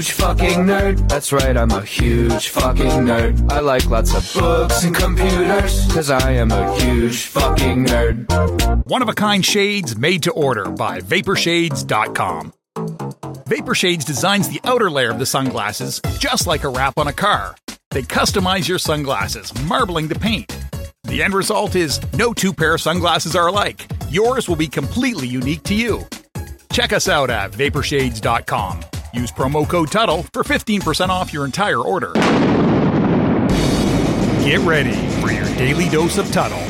huge fucking nerd. That's right, I'm a huge fucking nerd. I like lots of books and computers, cause I am a huge fucking nerd. One of a kind shades made to order by Vaporshades.com. Vaporshades designs the outer layer of the sunglasses just like a wrap on a car. They customize your sunglasses, marbling the paint. The end result is no two pair of sunglasses are alike. Yours will be completely unique to you. Check us out at vaporshades.com. Use promo code Tuddle for 15% off your entire order. Get ready for your daily dose of Tuddle.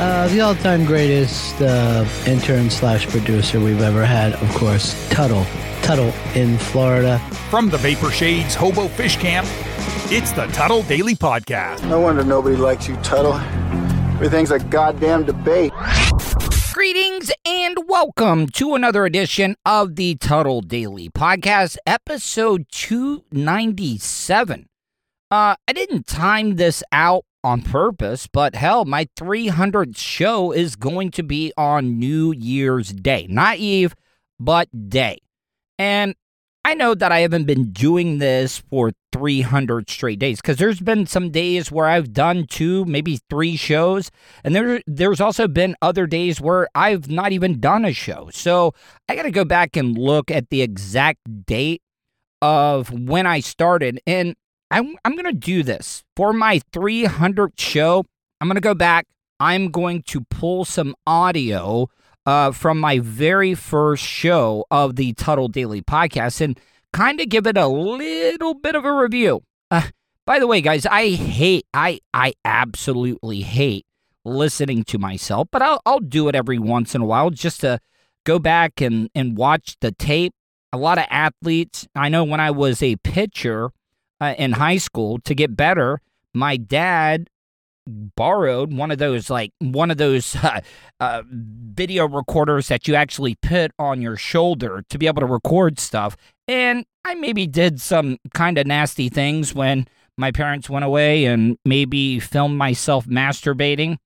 Uh, the all-time greatest uh, intern slash producer we've ever had, of course, Tuddle. Tuddle in Florida. From the Vapor Shades Hobo Fish Camp, it's the Tuddle Daily Podcast. No wonder nobody likes you, Tuddle. Everything's a goddamn debate. Greetings and welcome to another edition of the Tuddle Daily Podcast, episode 297. Uh, I didn't time this out on purpose, but hell, my 300th show is going to be on New Year's Day. Not Eve, but day. And I know that I haven't been doing this for 300 straight days because there's been some days where I've done two, maybe three shows, and there there's also been other days where I've not even done a show. So I got to go back and look at the exact date of when I started, and I'm I'm gonna do this for my 300th show. I'm gonna go back. I'm going to pull some audio uh, from my very first show of the Tuddle Daily Podcast and kind of give it a little bit of a review. Uh, by the way, guys, I hate, I, I absolutely hate listening to myself, but I'll, I'll do it every once in a while just to go back and, and watch the tape. A lot of athletes, I know when I was a pitcher uh, in high school to get better, my dad borrowed one of those like one of those uh, uh, video recorders that you actually put on your shoulder to be able to record stuff. And i maybe did some kind of nasty things when my parents went away and maybe filmed myself masturbating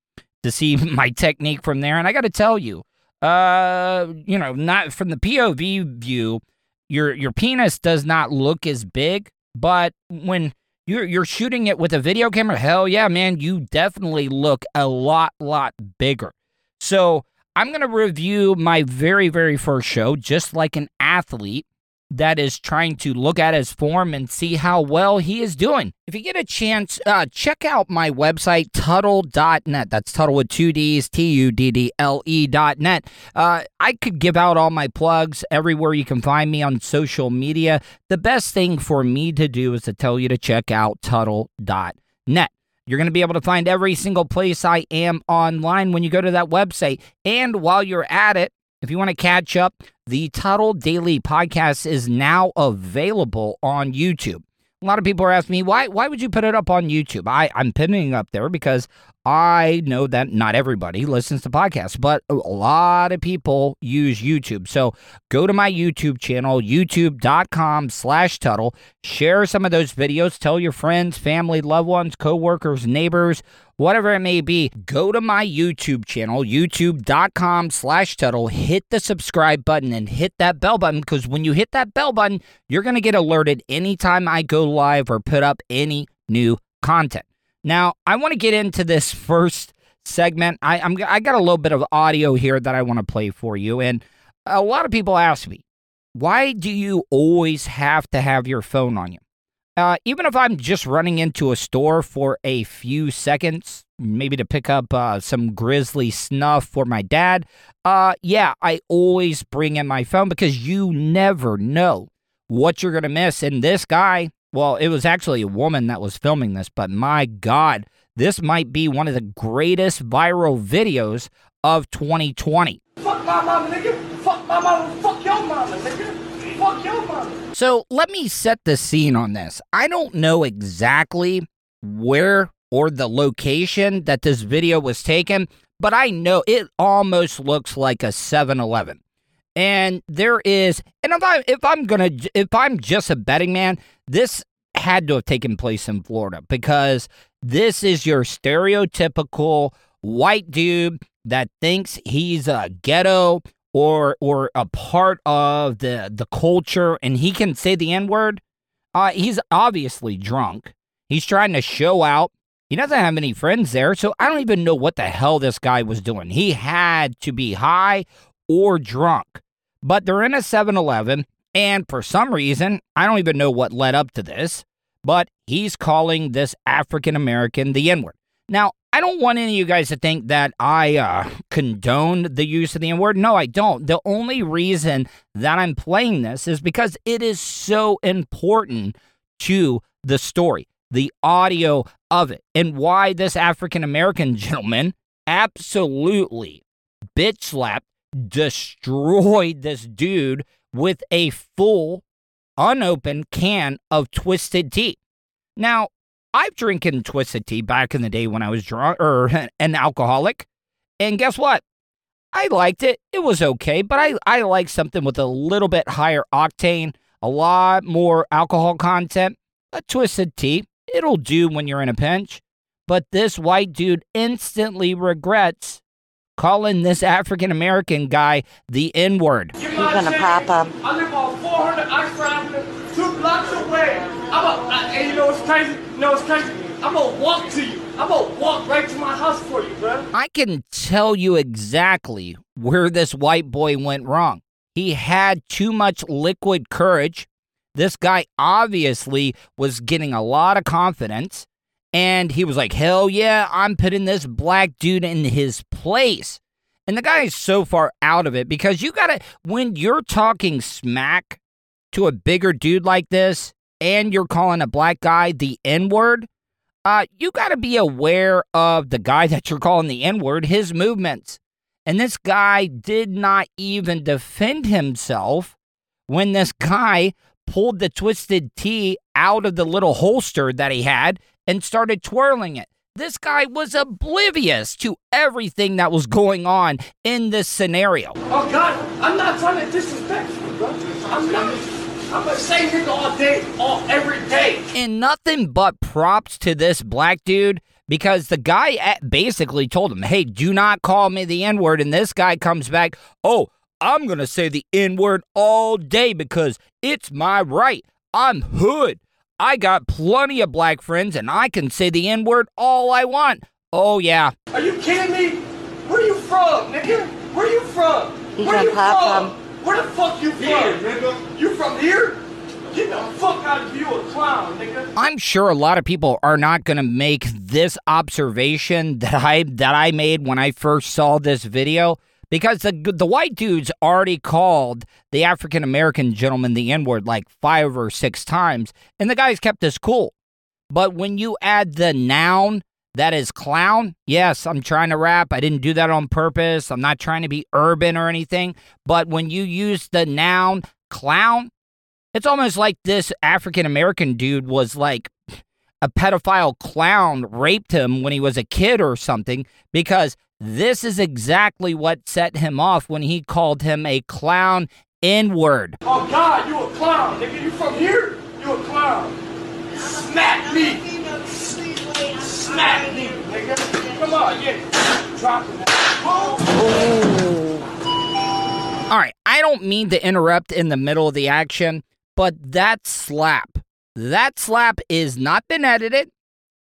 to see my technique from there. And i got to tell you uh you know not from the pov view your your penis does not look as big but when you're you're shooting it with a video camera, hell yeah, man, you definitely look a lot lot bigger. So, I'm going to review my very very first show just like an athlete that is trying to look at his form and see how well he is doing. If you get a chance, uh, check out my website, Tuddle.net. That's Tuddle with two D's, T U D D L E.net. Uh, I could give out all my plugs everywhere you can find me on social media. The best thing for me to do is to tell you to check out Tuddle.net. You're going to be able to find every single place I am online when you go to that website. And while you're at it, if you want to catch up, the Tuddle Daily Podcast is now available on YouTube. A lot of people are asking me, why why would you put it up on YouTube? I, I'm putting it up there because I know that not everybody listens to podcasts, but a lot of people use YouTube. So go to my YouTube channel, youtube.com slash Tuddle. Share some of those videos. Tell your friends, family, loved ones, coworkers, neighbors, whatever it may be. Go to my YouTube channel, youtube.com slash Tuddle. Hit the subscribe button and hit that bell button because when you hit that bell button, you're going to get alerted anytime I go live or put up any new content. Now, I want to get into this first segment. I, I'm I got a little bit of audio here that I want to play for you, and a lot of people ask me, why do you always have to have your phone on you? Uh, even if I'm just running into a store for a few seconds, maybe to pick up uh, some grizzly snuff for my dad, uh, yeah, I always bring in my phone because you never know what you're going to miss. And this guy, well, it was actually a woman that was filming this, but my God, this might be one of the greatest viral videos of 2020. Fuck my mama, nigga. Fuck my mama. Fuck your mama, nigga. So let me set the scene on this. I don't know exactly where or the location that this video was taken, but I know it almost looks like a 7 Eleven. And there is, and if I if I'm gonna if I'm just a betting man, this had to have taken place in Florida because this is your stereotypical white dude that thinks he's a ghetto or or a part of the the culture and he can say the n word Uh, he's obviously drunk. He's trying to show out. He doesn't have any friends there, so I don't even know what the hell this guy was doing. He had to be high or drunk. But they're in a 7 Eleven, and for some reason, I don't even know what led up to this, but he's calling this African American the N word. Now, I don't want any of you guys to think that I uh, condone the use of the N word. No, I don't. The only reason that I'm playing this is because it is so important to the story, the audio of it, and why this African American gentleman absolutely bitch slapped, destroyed this dude with a full, unopened can of twisted tea. Now, I've drinking twisted tea back in the day when I was drunk or er, an alcoholic. And guess what? I liked it. It was okay, but I, I like something with a little bit higher octane, a lot more alcohol content. A twisted tea, it'll do when you're in a pinch. But this white dude instantly regrets calling this African American guy the N word. You're gonna pop up. I live on 400 Oxford Avenue, two blocks away. I'm a, I, and you know what's crazy? Know what's crazy? I'm gonna walk to you. I'm gonna walk right to my house for you, bro. I can tell you exactly where this white boy went wrong. He had too much liquid courage. This guy obviously was getting a lot of confidence. And he was like, hell yeah, I'm putting this black dude in his place. And the guy is so far out of it because you gotta, when you're talking smack to a bigger dude like this and you're calling a black guy the N word, uh, you gotta be aware of the guy that you're calling the N word, his movements. And this guy did not even defend himself when this guy pulled the twisted tea out of the little holster that he had and started twirling it. This guy was oblivious to everything that was going on in this scenario. Oh God, I'm not trying to disrespect you, bro. I'm not. I'm gonna say nigga all day, all every day. And nothing but props to this black dude because the guy basically told him, hey, do not call me the N word. And this guy comes back, oh, I'm gonna say the N word all day because it's my right. I'm hood. I got plenty of black friends and I can say the N word all I want. Oh, yeah. Are you kidding me? Where you from, nigga? Where you from? Where gonna you from? Where the fuck you from? Here, nigga. You from here? Get the fuck out of here, you a clown, nigga. I'm sure a lot of people are not going to make this observation that I that I made when I first saw this video because the the white dude's already called the African American gentleman the N-word like 5 or 6 times and the guy's kept this cool. But when you add the noun that is clown, yes, I'm trying to rap. I didn't do that on purpose. I'm not trying to be urban or anything, but when you use the noun clown, it's almost like this African American dude was like a pedophile clown raped him when he was a kid or something because this is exactly what set him off when he called him a clown N word. Oh God, you a clown, nigga. You from here? You a clown. Smack me. All right, I don't mean to interrupt in the middle of the action, but that slap, that slap is not been edited.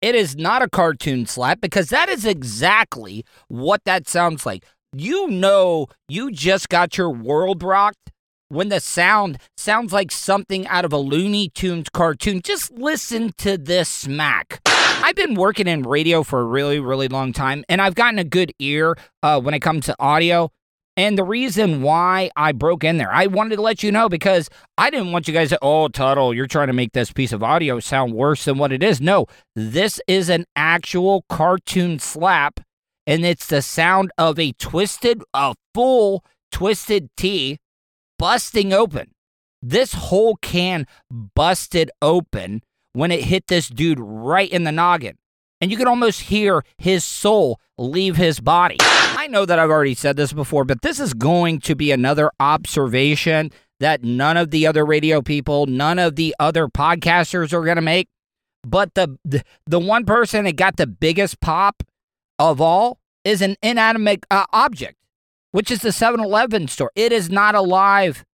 It is not a cartoon slap because that is exactly what that sounds like. You know, you just got your world rocked when the sound sounds like something out of a Looney Tunes cartoon. Just listen to this smack. I've been working in radio for a really, really long time, and I've gotten a good ear uh, when it comes to audio. And the reason why I broke in there, I wanted to let you know because I didn't want you guys to, oh, Tuddle, you're trying to make this piece of audio sound worse than what it is. No, this is an actual cartoon slap, and it's the sound of a twisted, a full twisted tea busting open. This whole can busted open when it hit this dude right in the noggin. And you can almost hear his soul leave his body. I know that I've already said this before, but this is going to be another observation that none of the other radio people, none of the other podcasters are going to make. But the, the the one person that got the biggest pop of all is an inanimate uh, object, which is the 7-Eleven store. It is not alive.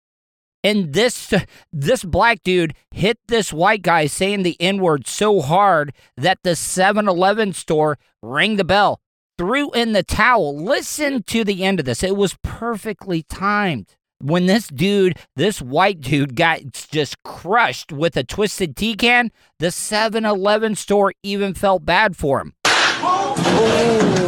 And this this black dude hit this white guy saying the N-word so hard that the 7-Eleven store rang the bell, threw in the towel. Listen to the end of this. It was perfectly timed. When this dude, this white dude, got just crushed with a twisted tea can, the 7 Eleven store even felt bad for him. Oh.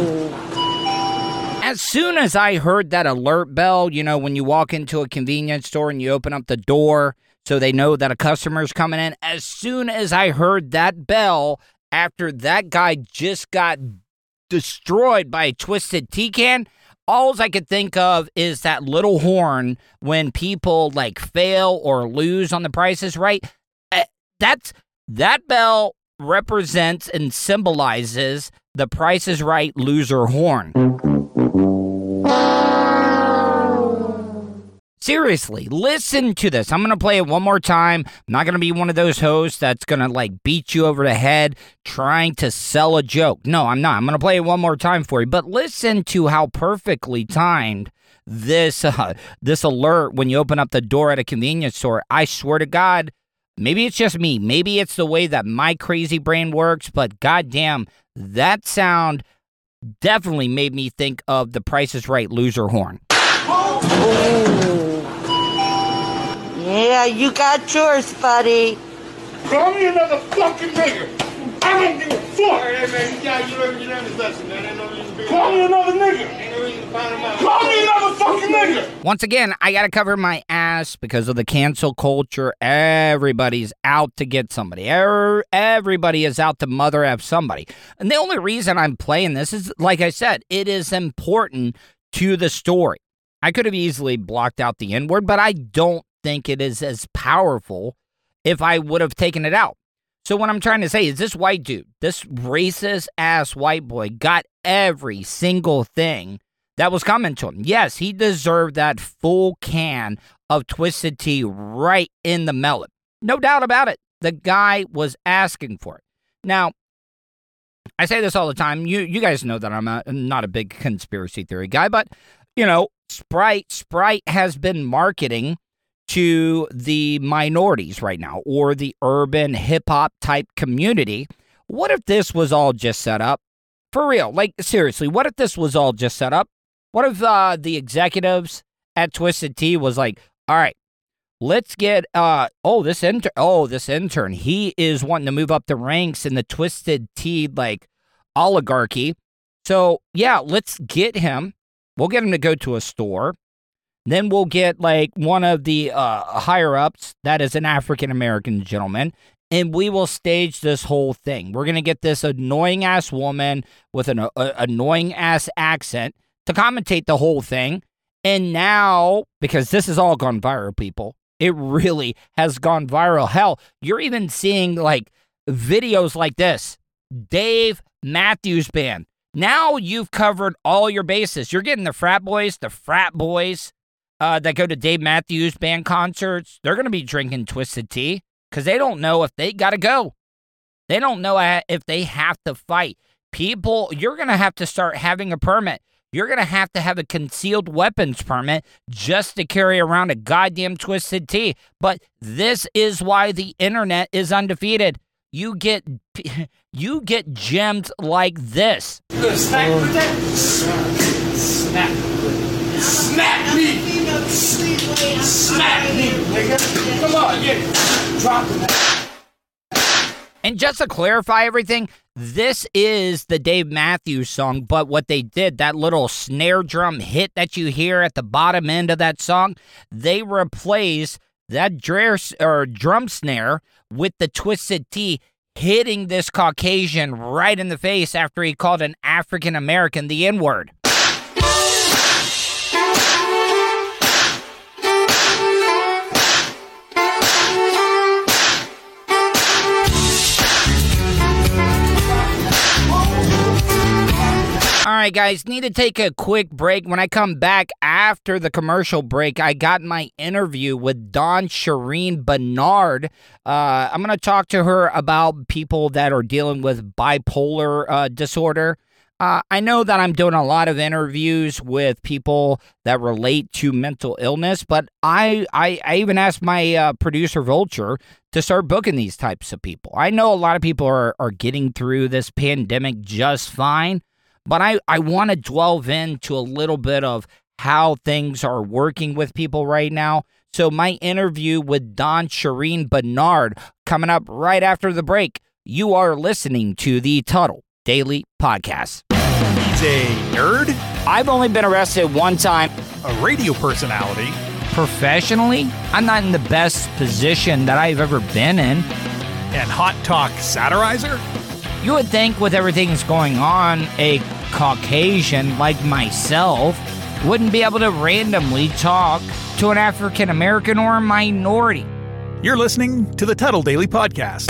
As soon as I heard that alert bell, you know, when you walk into a convenience store and you open up the door so they know that a customer's coming in, as soon as I heard that bell, after that guy just got destroyed by a twisted tea can, all I could think of is that little horn when people like fail or lose on the prices right. Eh, that's that bell represents and symbolizes the price is right loser horn. Seriously, listen to this. I'm going to play it one more time. I'm not going to be one of those hosts that's going to like beat you over the head trying to sell a joke. No, I'm not. I'm going to play it one more time for you. But listen to how perfectly timed this uh, this alert when you open up the door at a convenience store. I swear to God, maybe it's just me. Maybe it's the way that my crazy brain works, but goddamn, that sound definitely made me think of the Price is Right loser horn. Yeah, you got yours, buddy. Call me another fucking nigger. I don't give a fuck. Hey, man, yeah, you learn, you learn this lesson, man. Ain't no reason to Call me another nigger. Ain't no reason to find him out. Call me another fucking nigger. Once again, I got to cover my ass because of the cancel culture. Everybody's out to get somebody. Er- Everybody is out to mother F somebody. And the only reason I'm playing this is, like I said, it is important to the story. I could have easily blocked out the N word, but I don't think it is as powerful if I would have taken it out. So, what I'm trying to say is this white dude, this racist ass white boy, got every single thing that was coming to him. Yes, he deserved that full can of twisted tea right in the melon. No doubt about it. The guy was asking for it. Now, I say this all the time. You you guys know that I'm a, not a big conspiracy theory guy, but you know, Sprite Sprite has been marketing to the minorities right now or the urban hip hop type community. What if this was all just set up? For real, like seriously, what if this was all just set up? What if uh, the executives at Twisted Tea was like, all right, let's get uh oh this intern oh this intern he is wanting to move up the ranks in the Twisted Tea like oligarchy. So yeah, let's get him. We'll get him to go to a store. Then we'll get like one of the uh, higher ups that is an African American gentleman, and we will stage this whole thing. We're gonna get this annoying ass woman with an uh, annoying ass accent to commentate the whole thing. And now, because this has all gone viral, people, it really has gone viral. Hell, you're even seeing like videos like this Dave Matthews Band. Now you've covered all your bases. You're getting the frat boys, the frat boys, uh, that go to Dave Matthews Band concerts, they're going to be drinking twisted tea because they don't know if they got to go. They don't know if they have to fight. People, you're going to have to start having a permit. You're going to have to have a concealed weapons permit just to carry around a goddamn twisted tea. But this is why the internet is undefeated. You get you get gems like this. You gonna snack with that? Snap. Me. Me. Come on, yeah. Drop it. And just to clarify everything, this is the Dave Matthews song, but what they did, that little snare drum hit that you hear at the bottom end of that song, they replaced that dr- or drum snare with the twisted tea hitting this Caucasian right in the face after he called an African American the N word. Right, guys, need to take a quick break. When I come back after the commercial break, I got my interview with Dawn Shireen Bernard. Uh, I'm going to talk to her about people that are dealing with bipolar uh, disorder. Uh, I know that I'm doing a lot of interviews with people that relate to mental illness, but I I, I even asked my uh, producer Vulture to start booking these types of people. I know a lot of people are are getting through this pandemic just fine, but I I want to delve into a little bit of how things are working with people right now. So my interview with Dawn Shireen Bernard coming up right after the break. You are listening to the Tuddle Daily Podcast. He's a nerd, I've only been arrested one time a radio personality, professionally. I'm not in the best position that I've ever been in. and hot talk satirizer. You would think, with everything that's going on, a Caucasian like myself wouldn't be able to randomly talk to an African American or a minority. You're listening to the Tuddle Daily Podcast.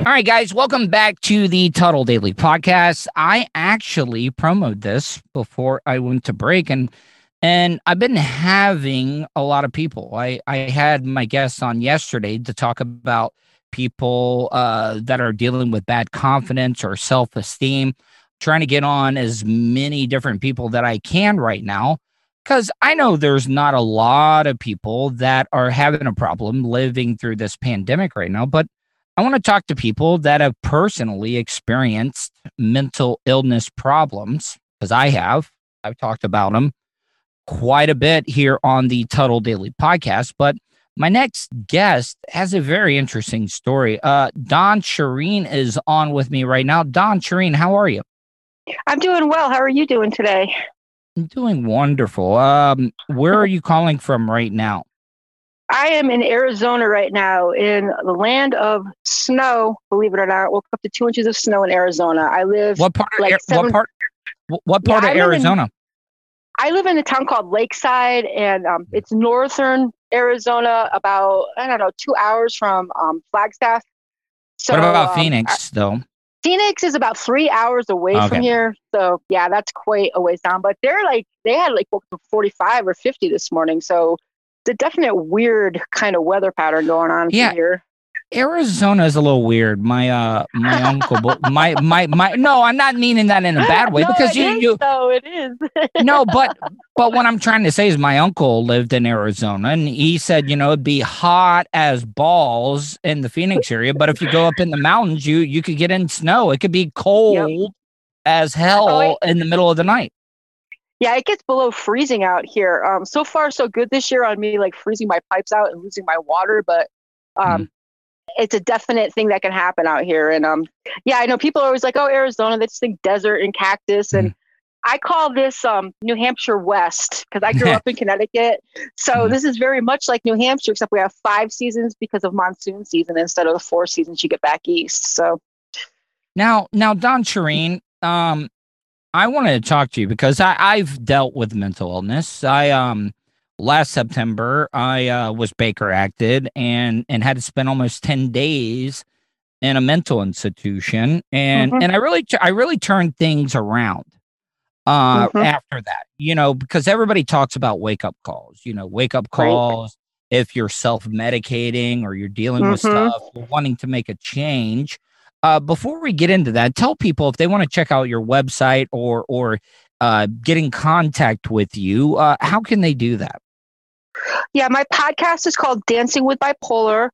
All right, guys, welcome back to the Tuddle Daily Podcast. I actually promoted this before I went to break, and and I've been having a lot of people. I I had my guests on yesterday to talk about people uh, that are dealing with bad confidence or self esteem. Trying to get on as many different people that I can right now because I know there's not a lot of people that are having a problem living through this pandemic right now, but I want to talk to people that have personally experienced mental illness problems because I have. I've talked about them quite a bit here on the Tuddle Daily podcast. But my next guest has a very interesting story. Uh, Dawn Shireen is on with me right now. Dawn Shireen, how are you? I'm doing well. How are you doing today? I'm doing wonderful. Um, where are you calling from right now? I am in Arizona right now, in the land of snow. Believe it or not, woke up to two inches of snow in Arizona. I live. What part? Of, like seven- what part? wh- What Yeah, part I of live in- Arizona? I live in a town called Lakeside, and um, it's northern Arizona, about I don't know, two hours from um, Flagstaff. So, what about um, Phoenix, though? Phoenix is about three hours away Okay. from here. So yeah, that's quite a ways down. But they're like they had like woke up to 45 or 50 this morning. So a definite weird kind of weather pattern going on Yeah. here. Arizona is a little weird. My uh, my uncle, but my my my. No, I'm not meaning that in a bad way No, because it you is, you it is. no, but but what I'm trying to say is my uncle lived in Arizona and he said, you know, it'd be hot as balls in the Phoenix area, but if you go up in the mountains, you you could get in snow. It could be cold as hell Oh, in the middle of the night. Yeah, it gets below freezing out here. Um, so far so good this year on me like freezing my pipes out and losing my water, but um. It's a definite thing that can happen out here, and um, yeah, I know people are always like, "Oh, Arizona, they just think desert and cactus," and I call this um, New Hampshire West because I grew up in Connecticut. So Mhm. this is very much like New Hampshire, except we have five seasons because of monsoon season instead of the four seasons you get back east. So Now, now, Dawn Shireen, um, I wanted to talk to you because I, I've dealt with mental illness. I um last September I uh, was Baker acted and and had to spend almost ten days in a mental institution, and Mhm. and I really I really turned things around. Uh, Mhm. after that, you know, because everybody talks about wake up calls. You know, wake up Right. calls. If you're self medicating or you're dealing with Mhm. stuff, you're wanting to make a change. Uh, before we get into that, tell people if they want to check out your website or or uh, get in contact with you, uh, how can they do that? yeah, my podcast is called Dancing with Bipolar.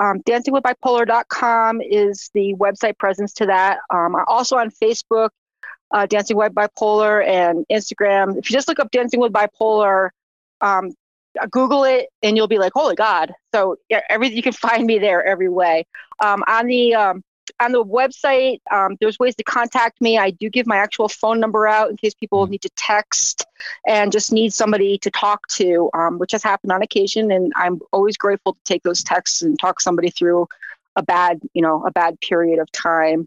Um, dancingwithbipolar.com is the website presence to that. Um, also on Facebook, uh, Dancing with Bipolar, and Instagram. If you just look up Dancing with Bipolar, um, Google it, and you'll be like, "Holy God!" So yeah, every you can find me there every way. Um, on the um, on the website, um, there's ways to contact me. I do give my actual phone number out in case people need to text and just need somebody to talk to, um, which has happened on occasion. And I'm always grateful to take those texts and talk somebody through a bad, you know, a bad period of time.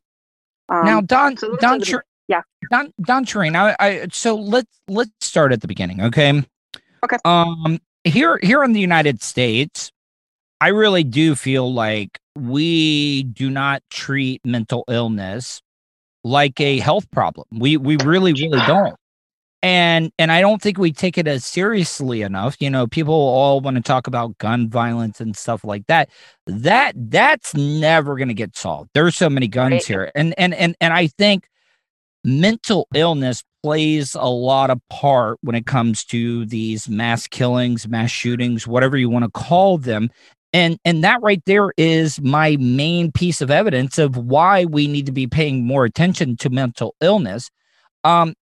Um, now, Dawn so Dawn Shir- Yeah. Dawn Dawn Shireen, I, I so let's let's start at the beginning, okay? Okay. Um here here in the United States, I really do feel like we do not treat mental illness like a health problem. We we really really don't. And and I don't think we take it as seriously enough. You know, people all want to talk about gun violence and stuff like that. That that's never going to get solved. There's so many guns Right. here. And and and and I think mental illness plays a lot of part when it comes to these mass killings, mass shootings, whatever you want to call them. And and that right there is my main piece of evidence of why we need to be paying more attention to mental illness. Um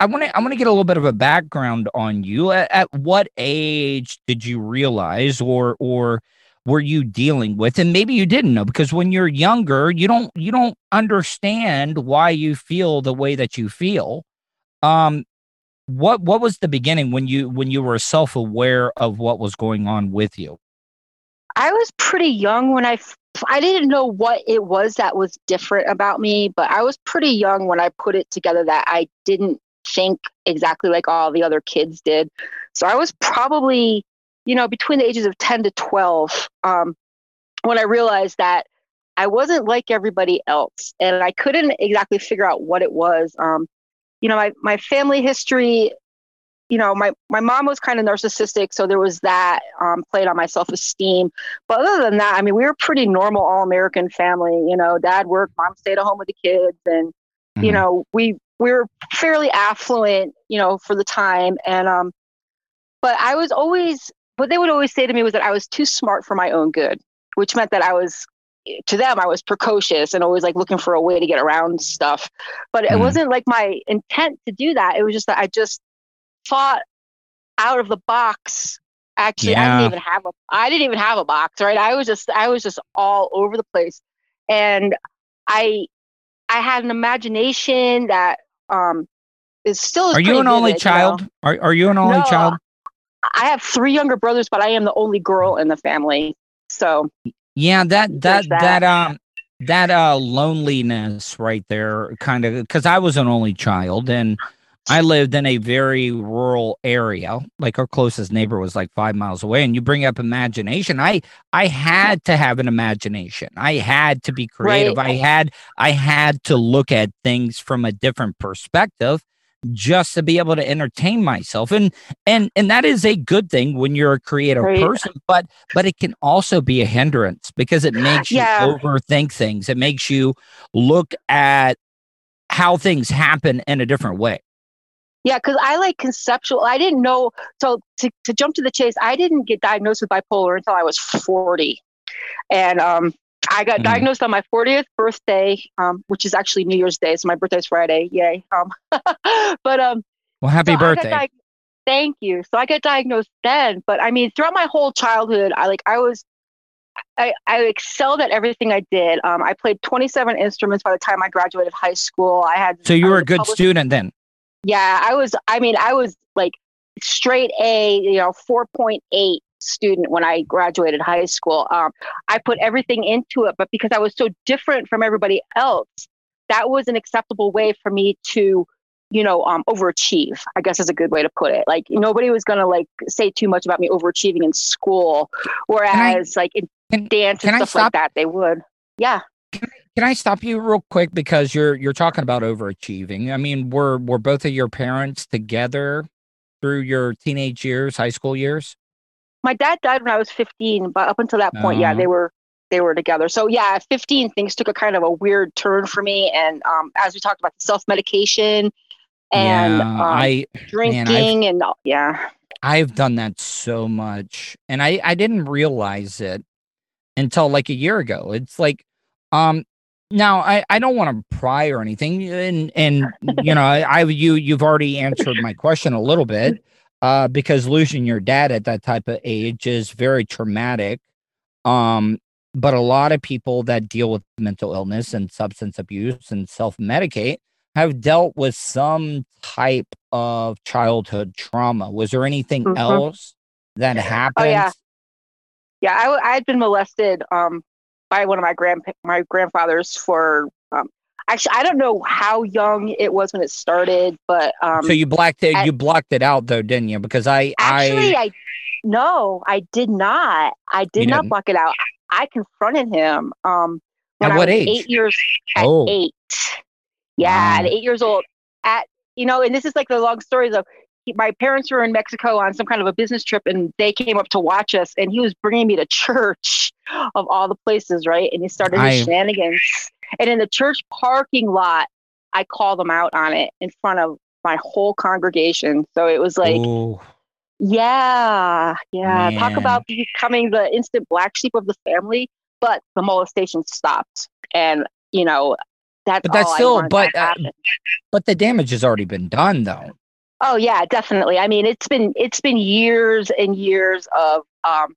I want to I want to get a little bit of a background on you. At, at what age did you realize or or were you dealing with and maybe you didn't know because when you're younger you don't you don't understand why you feel the way that you feel um what what was the beginning when you when you were self-aware of what was going on with you I was pretty young when I I didn't know what it was that was different about me, but I was pretty young when I put it together that I didn't think exactly like all the other kids did. So I was probably, you know, between the ages of 10 to 12 um, when I realized that I wasn't like everybody else and I couldn't exactly figure out what it was. Um, you know, my, my family history you know, my, my mom was kind of narcissistic, so there was that um, played on my self esteem. But other than that, I mean, we were a pretty normal all American family. You know, dad worked, mom stayed at home with the kids, and you Mhm. know, we we were fairly affluent, you know, for the time. And um, but I was always what they would always say to me was that I was too smart for my own good, which meant that I was to them I was precocious and always like looking for a way to get around stuff. But it Mhm. wasn't like my intent to do that. It was just that I just thought out of the box. Actually, I didn't even have a I didn't even have a box, right? I was just I was just all over the place. And I I had an imagination that um is still are you an only vivid, you know? child are, are you an only No, child I have three younger brothers, but I am the only girl in the family. So Yeah, that that that, that. um that uh loneliness right there kind of because I was an only child and I lived in a very rural area. Like our closest neighbor was like five miles away. And you bring up imagination. I I had to have an imagination. I had to be creative. Right. I had I had to look at things from a different perspective just to be able to entertain myself. And and and that is a good thing when you're a creative Right. person, but but it can also be a hindrance because it makes Yeah. you overthink things. It makes you look at how things happen in a different way. Yeah, because I like conceptual. I didn't know. So to, to jump to the chase, I didn't get diagnosed with bipolar until I was 40. And um, I got Mhm. diagnosed on my 40th birthday, um, which is actually New Year's Day. So my birthday's Friday. Yay. Um, but um, Well, happy so birthday. diag- Thank you. So I got diagnosed then, but I mean, throughout my whole childhood, I like I was, I, I excelled at everything I did. Um, I played 27 instruments by the time I graduated high school. I had so you were a good published- student then. Yeah, I was. I mean, I was like straight A, you know, 4.8 student when I graduated high school. Um, I put everything into it, but because I was so different from everybody else, that was an acceptable way for me to, you know, um, overachieve. I guess is a good way to put it. Like nobody was gonna like say too much about me overachieving in school, whereas like in can- dance can and stuff like that, they would. Yeah. Can I stop you real quick because you're you're talking about overachieving? I mean, were were both of your parents together through your teenage years, high school years? my dad died when I was 15, but up until that point, yeah, Oh. they were they were together. So yeah, at 15, things took a kind of a weird turn for me. And um, as we talked about the self medication and yeah, um, I drinking and all- yeah, I've done that so much and I I didn't realize it until like a year ago. It's like um now I I don't want to pry or anything and and you know I, you you've already answered my question a little bit uh because losing your dad at that type of age is very traumatic. Um but a lot of people that deal with mental illness and substance abuse and self-medicate have dealt with some type of childhood trauma. Was there anything Mhm. else that happened? Oh, yeah. yeah, I, I had been molested um, by one of my grand my grandfathers for. Um, Actually, I don't know how young it was when it started, but um, so you blacked it. I- you blocked it out though, didn't you? Because I, actually, I, I, no, I did not. I did not didn't? block it out. I confronted him. Um, when At I what was age? Eight years. At Oh. eight. Yeah, Wow. at eight years old. At you know, and this is like the long story though. My parents were in Mexico on some kind of a business trip, and they came up to watch us. And he was bringing me to church, of all the places, right? And he started his I- shenanigans. And in the church parking lot, I called him out on it in front of my whole congregation. So it was like, Ooh. yeah, yeah. Talk about becoming the instant black sheep of the family. But the molestation stopped, and you know that's But that's still- but, uh, but the damage has already been done though. Oh yeah, definitely. I mean, it's been it's been years and years of um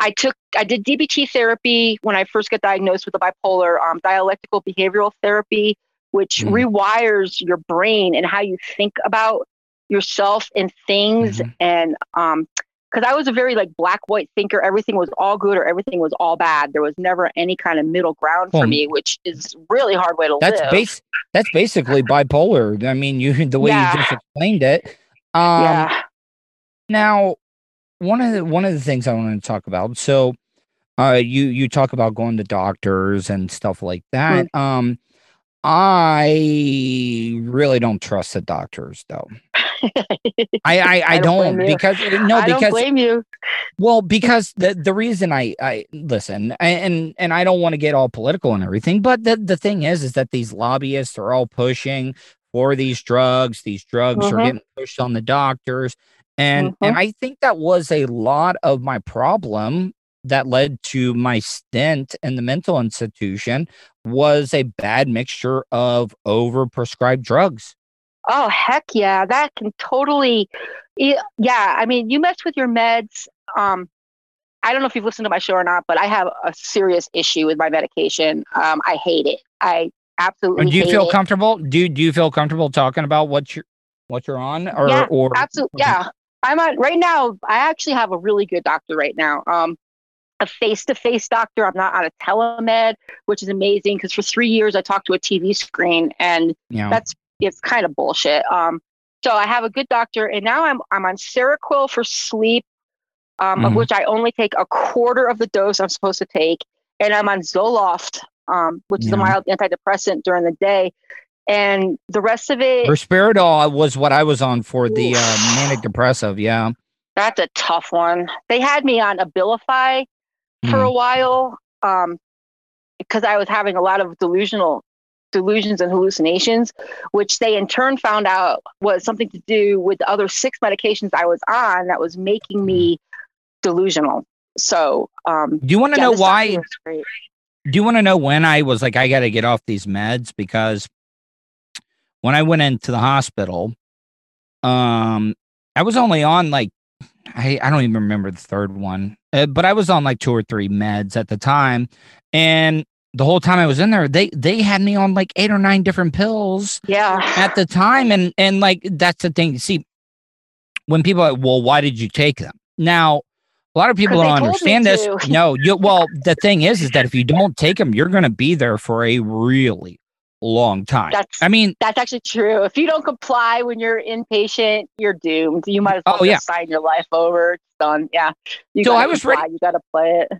I took I did DBT therapy when I first got diagnosed with the bipolar, um, dialectical behavioral therapy, which Mhm. rewires your brain and how you think about yourself and things Mhm. and um because I was a very like black white thinker. Everything was all good or everything was all bad. There was never any kind of middle ground for Well, me, which is really hard way to That's live. base. That's basically bipolar. I mean, you the way Yeah. you just explained it. Um, yeah. Now, one of the one of the things I wanted to talk about. So, uh, you you talk about going to doctors and stuff like that. Mm. Um, I really don't trust the doctors, though. I I, I, don't don't blame you. because no I don't because blame you. well, because the the reason I I listen and and I don't want to get all political and everything, but the the thing is is that these lobbyists are all pushing for these drugs. These drugs are Mhm. getting pushed on the doctors, and and I think that was a lot of my problem that led to my stint in the mental institution was a bad mixture of overprescribed drugs. Oh heck yeah, that can totally. Yeah, yeah, I mean, you mess with your meds. Um, I don't know if you've listened to my show or not, but I have a serious issue with my medication. Um, I hate it. I absolutely. Do you hate feel it. comfortable? Do do you feel comfortable talking about what you're what you're on or Yeah, or Absolutely. Yeah, I'm on right now. I actually have a really good doctor right now. Um, a face-to-face doctor. I'm not on a telemed, which is amazing because for three years I talked to a TV screen, and know that's it's kind of bullshit. Um, so I have a good doctor, and now I'm I'm on Seroquel for sleep, um, of Mhm. which I only take a quarter of the dose I'm supposed to take, and I'm on Zoloft, um, which is a mild antidepressant during the day, and the rest of it Risperidol was what I was on for the uh, manic depressive. Yeah. that's a tough one. They had me on Abilify for Mhm. a while, um, because I was having a lot of delusional delusions and hallucinations, which they in turn found out was something to do with the other six medications I was on that was making me delusional. So, um, Do you want to yeah, know why? Do you want to know when I was like, I got to get off these meds? Because when I went into the hospital, um, I was only on like, I, I don't even remember the third one, uh, but I was on like two or three meds at the time. And the whole time I was in there, they, they had me on like eight or nine different pills. Yeah. at the time and and like that's the thing see when people are like well why did you take them now a lot of people don't understand this no you well the thing is is that if you don't take them you're going to be there for a really long time That's i mean that's actually true. If you don't comply when you're inpatient, you're doomed. You might as oh, well Oh, yeah. sign your life over. It's done. Yeah. You So I was ready- You got to play it.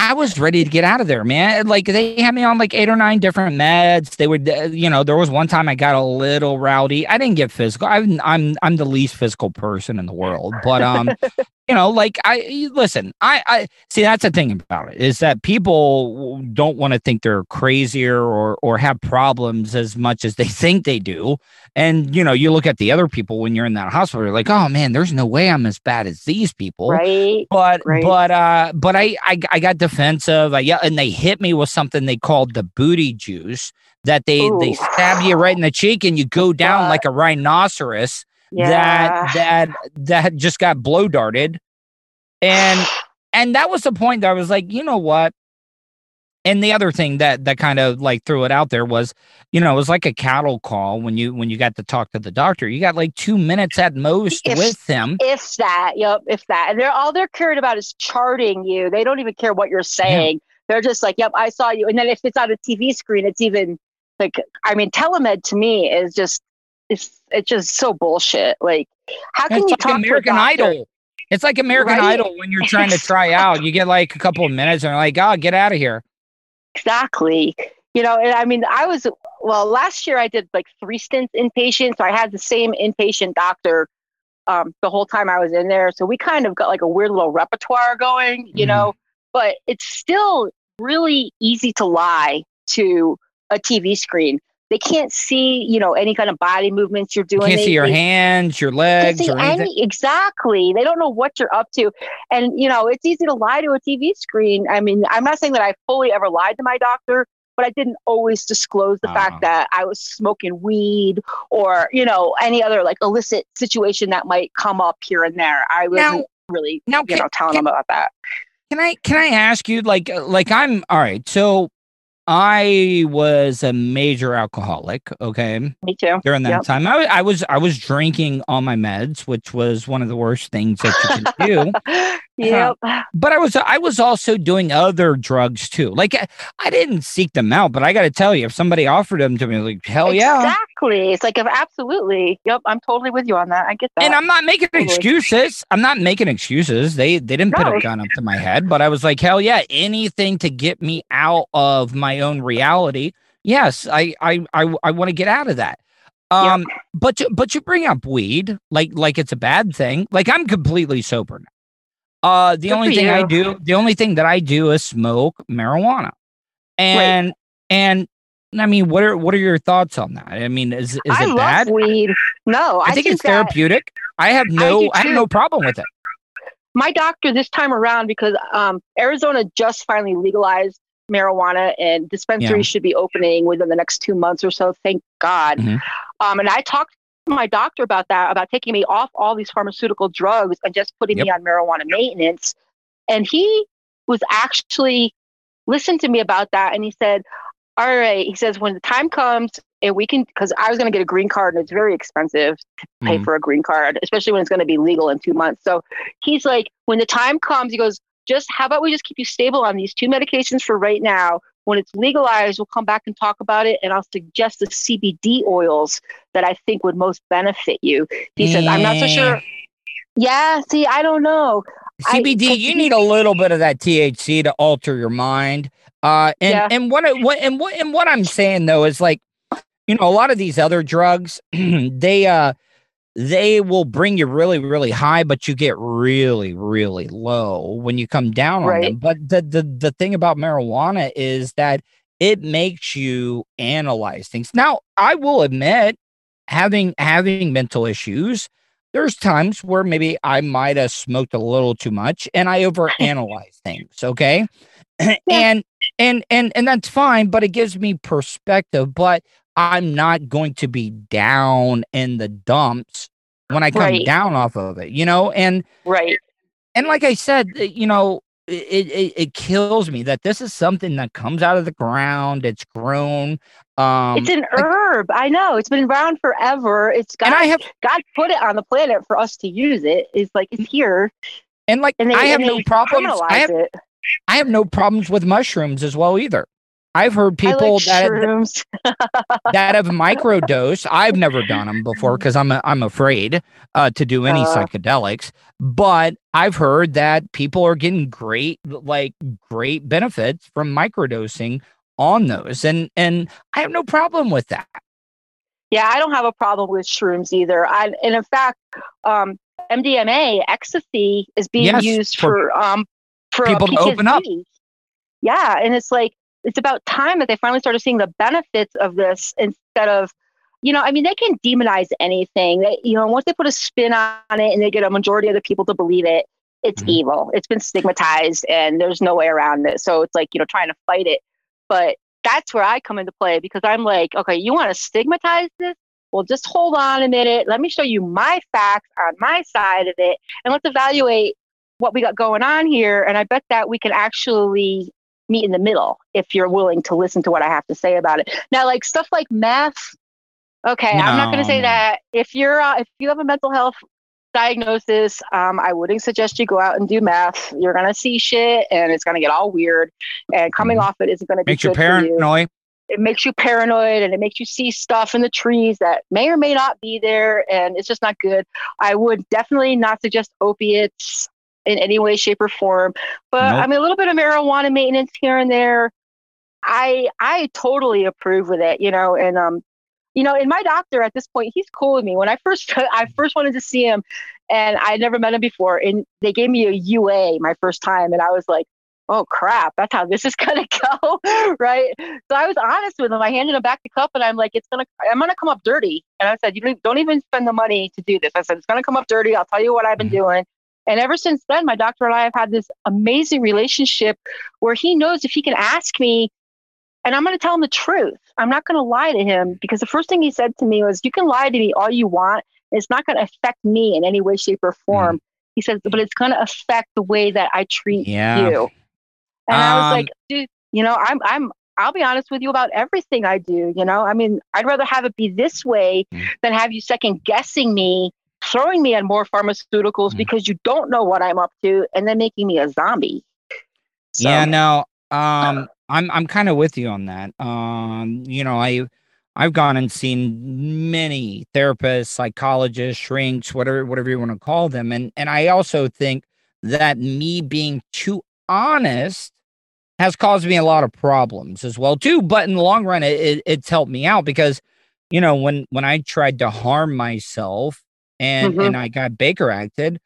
I was ready to get out of there, man. Like they had me on like eight or nine different meds. They would, uh, you know, there was one time I got a little rowdy. I didn't get physical. I'm I'm I'm the least physical person in the world, but um, you know, like I listen. I I see that's the thing about it is that people don't want to think they're crazier or or have problems as much as they think they do. And you know, you look at the other people when you're in that hospital, you're like, oh man, there's no way I'm as bad as these people Right. but Right. but uh but I, I I got defensive. I yeah, and they hit me with something they called the booty juice that they they stab you right in the cheek and you go down But- like a rhinoceros Yeah. that that that just got blow darted and and that was the point that I was like, you know what? And the other thing that that kind of like threw it out there was, you know, it was like a cattle call when you when you got to talk to the doctor. You got like two minutes at most If- with them. if that, yep, if that. And they're all they're cared about is charting you. They don't even care what you're saying. They're just like, yep, I saw you. And then if it's on a TV screen, it's even Like, I mean, telemed to me is just it's it's just so bullshit. Like, how can it's you like talk American? Idol. It's like American Right? Idol when you're trying to try out. You get like a couple of minutes and they're like, oh, get out of here. Exactly. You know, and I mean, I was well last year. I did like three stints inpatient, so I had the same inpatient doctor um, the whole time I was in there. So we kind of got like a weird little repertoire going, you Mhm. know. But it's still really easy to lie to a TV screen. They can't see, you know, any kind of body movements you're You doing. can't They- see your they- hands, your can't legs, see or anything. any- exactly. They don't know what you're up to. And, you know, it's easy to lie to a TV screen. I mean, I'm not saying that I fully ever lied to my doctor, but I didn't always disclose the Ah. fact that I was smoking weed or, you know, any other like illicit situation that might come up here and there. I wasn't Now- really, now you can- know, telling can- them about that. Can I can I ask you like uh, like I'm all right. So I was a major alcoholic. Okay, Me too. during that Yep. time, I, I was I was drinking on my meds, which was one of the worst things that you can do. yep. But I was I was also doing other drugs too. Like I, I didn't seek them out, but I got to tell you, if somebody offered them to me, like hell yeah. Exactly. It's like, if absolutely. Yep. I'm totally with you on that. I get that. And I'm not making Totally. excuses. I'm not making excuses. They they didn't put a gun up to my head, but I was like, hell yeah, anything to get me out of my own reality. Yes, I I I, I want to get out of that. Um, but you, but you bring up weed like like it's a bad thing. Like I'm completely sober now. Uh, the Good only thing I do, the only thing that I do is smoke marijuana, and and I mean, what are what are your thoughts on that? I mean, is is I it love bad? weed. No, I think it's that- therapeutic. I have no do I, have no problem with it. my doctor this time around because um, Arizona just finally legalized marijuana and dispensaries Yeah. should be opening within the next two months or so. Thank God. Mhm. Um, and I talked my doctor about that, about taking me off all these pharmaceutical drugs and just putting me on marijuana maintenance. And he was actually listened to me about that, and he said, "All right," he says, "when the time comes." And we can, because I was going to get a green card and it's very expensive to pay Mhm. for a green card, especially when it's going to be legal in two months. So he's like, when the time comes, he goes, just how about we just keep you stable on these two medications for right now? When it's legalized, we'll come back and talk about it, and I'll suggest the CBD oils that I think would most benefit you. He says, I'm not so sure. Yeah, see, I don't know. I- you need a little bit of that THC to alter your mind. Uh, and Yeah. and what I- what and what and what I'm saying though is like, you know, a lot of these other drugs, they uh they will bring you really really high, but you get really really low when you come down on them. But the the the thing about marijuana is that it makes you analyze things. Now, I will admit, having having mental issues there's times where maybe I might have smoked a little too much and I overanalyze things, okay? and and and and that's fine, but it gives me perspective, but I'm not going to be down in the dumps when I come Right. down off of it, you know? And Right. and like I said, uh, you know, it, it it kills me that this is something that comes out of the ground, it's grown. Um it's an herb. I know. It's been around forever. It's God, and I have God put it on the planet for us to use it. It's like it's here. and like And they, I have no problems. I have it. I have no problems with mushrooms as well either. I've heard people like that that have microdosed. I've never done them before because I'm I'm afraid uh, to do any Uh. psychedelics. But I've heard that people are getting great like great benefits from microdosing on those, and and I have no problem with that. Yeah, I don't have a problem with shrooms either. I, and in fact, um, MDMA, ecstasy, is being Yes, used for for um, for people to open up. Yeah, and it's like it's about time that they finally started seeing the benefits of this instead of, you know, I mean, they can demonize anything. They, you know, once they put a spin on it and they get a majority of the people to believe it, it's Mhm. evil. It's been stigmatized, and there's no way around it. So it's like you know, trying to fight it, but that's where I come into play because I'm like, okay, you want to stigmatize this? Well, just hold on a minute. Let me show you my facts on my side of it, and let's evaluate what we got going on here. And I bet that we can actually meet in the middle if you're willing to listen to what I have to say about it. Now, like stuff like math. Okay, I'm not going to say that. If you're uh, if you have a mental health diagnosis, um, I wouldn't suggest you go out and do math. You're going to see shit, and it's going to get all weird. And coming Mhm. off it isn't going to be Makes you good you. paranoid. it makes you paranoid and it makes you see stuff in the trees that may or may not be there and it's just not good i would definitely not suggest opiates in any way shape or form but Nope. i mean a little bit of marijuana maintenance here and there i i totally approve with it you know and um you know and my doctor at this point he's cool with me when i first i first wanted to see him and i had never met him before and they gave me a ua my first time and i was like oh crap, that's how this is gonna go, right? So I was honest with him. I handed him back the cup, and I'm like, it's gonna, I'm gonna come up dirty. And I said, you don't, don't even spend the money to do this. I said, it's gonna come up dirty. I'll tell you what I've been doing. And ever since then, my doctor and I have had this amazing relationship where he knows if he can ask me, and I'm gonna tell him the truth. I'm not gonna lie to him because the first thing he said to me was, you can lie to me all you want. It's not gonna affect me in any way, shape, or form. He says, but it's gonna affect the way that I treat Yeah. you. And I was Um, like, dude, you know, I'm I'm I'll be honest with you about everything I do, you know? I mean, I'd rather have it be this way Mm. than have you second guessing me, throwing me on more pharmaceuticals Mm. because you don't know what I'm up to and then making me a zombie. So, Yeah, no. Um I'm I'm kind of with you on that. Um, you know, I I've gone and seen many therapists, psychologists, shrinks, whatever whatever you want to call them. And and I also think that me being too honest has caused me a lot of problems as well too. But in the long run, it, it it's helped me out because you know when when I tried to harm myself and Mhm. and I got Baker acted,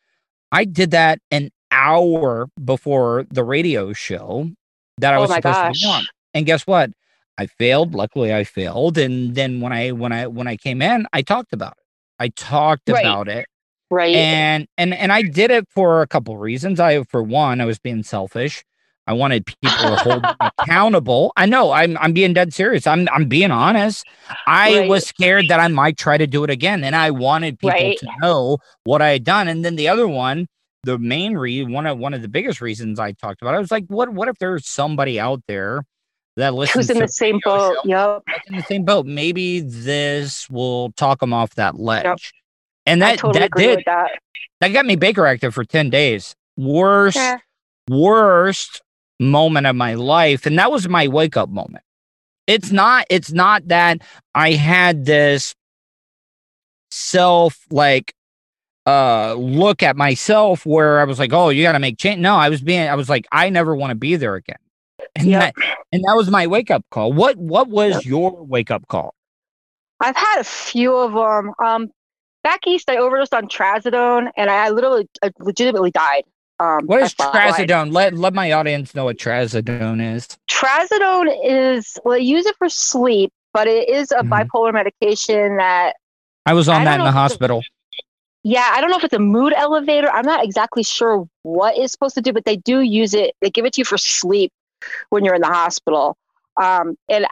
I did that an hour before the radio show that I Oh was supposed to be on. And guess what? I failed. Luckily, I failed. And then when I when I when I came in, I talked about it. I talked Right. about it right. and and and I did it for a couple reasons. I for one, I was being selfish. I wanted people to hold me accountable. I know I'm I'm being dead serious. I'm I'm being honest. I Right. was scared that I might try to do it again, and I wanted people Right. to know what I had done. And then the other one, the main reason, one of one of the biggest reasons I talked about, I was like, what what if there's somebody out there that listens Who's in to the same boat? show Yep. in the same boat. Maybe this will talk them off that ledge. And that totally that did that. that got me Baker acted for 10 days. Worst, Yeah. worst moment of my life. And that was my wake up moment. It's not, it's not that I had this self like uh look at myself where I was like, oh, you gotta make change. No, I was being I was like, I never want to be there again. And Yep. that and that was my wake up call. What what was Yep. your wake up call? I've had a few of them. Um, back east, I overdosed on trazodone, and I, I literally, I legitimately died. Um, What is trazodone? Let let my audience know what trazodone is. Trazodone is well, use it for sleep, but it is a Mhm. bipolar medication that I was on I that in the know if it's a- hospital. yeah, I don't know if it's a mood elevator. I'm not exactly sure what it's supposed to do, but they do use it. They give it to you for sleep when you're in the hospital. Um, and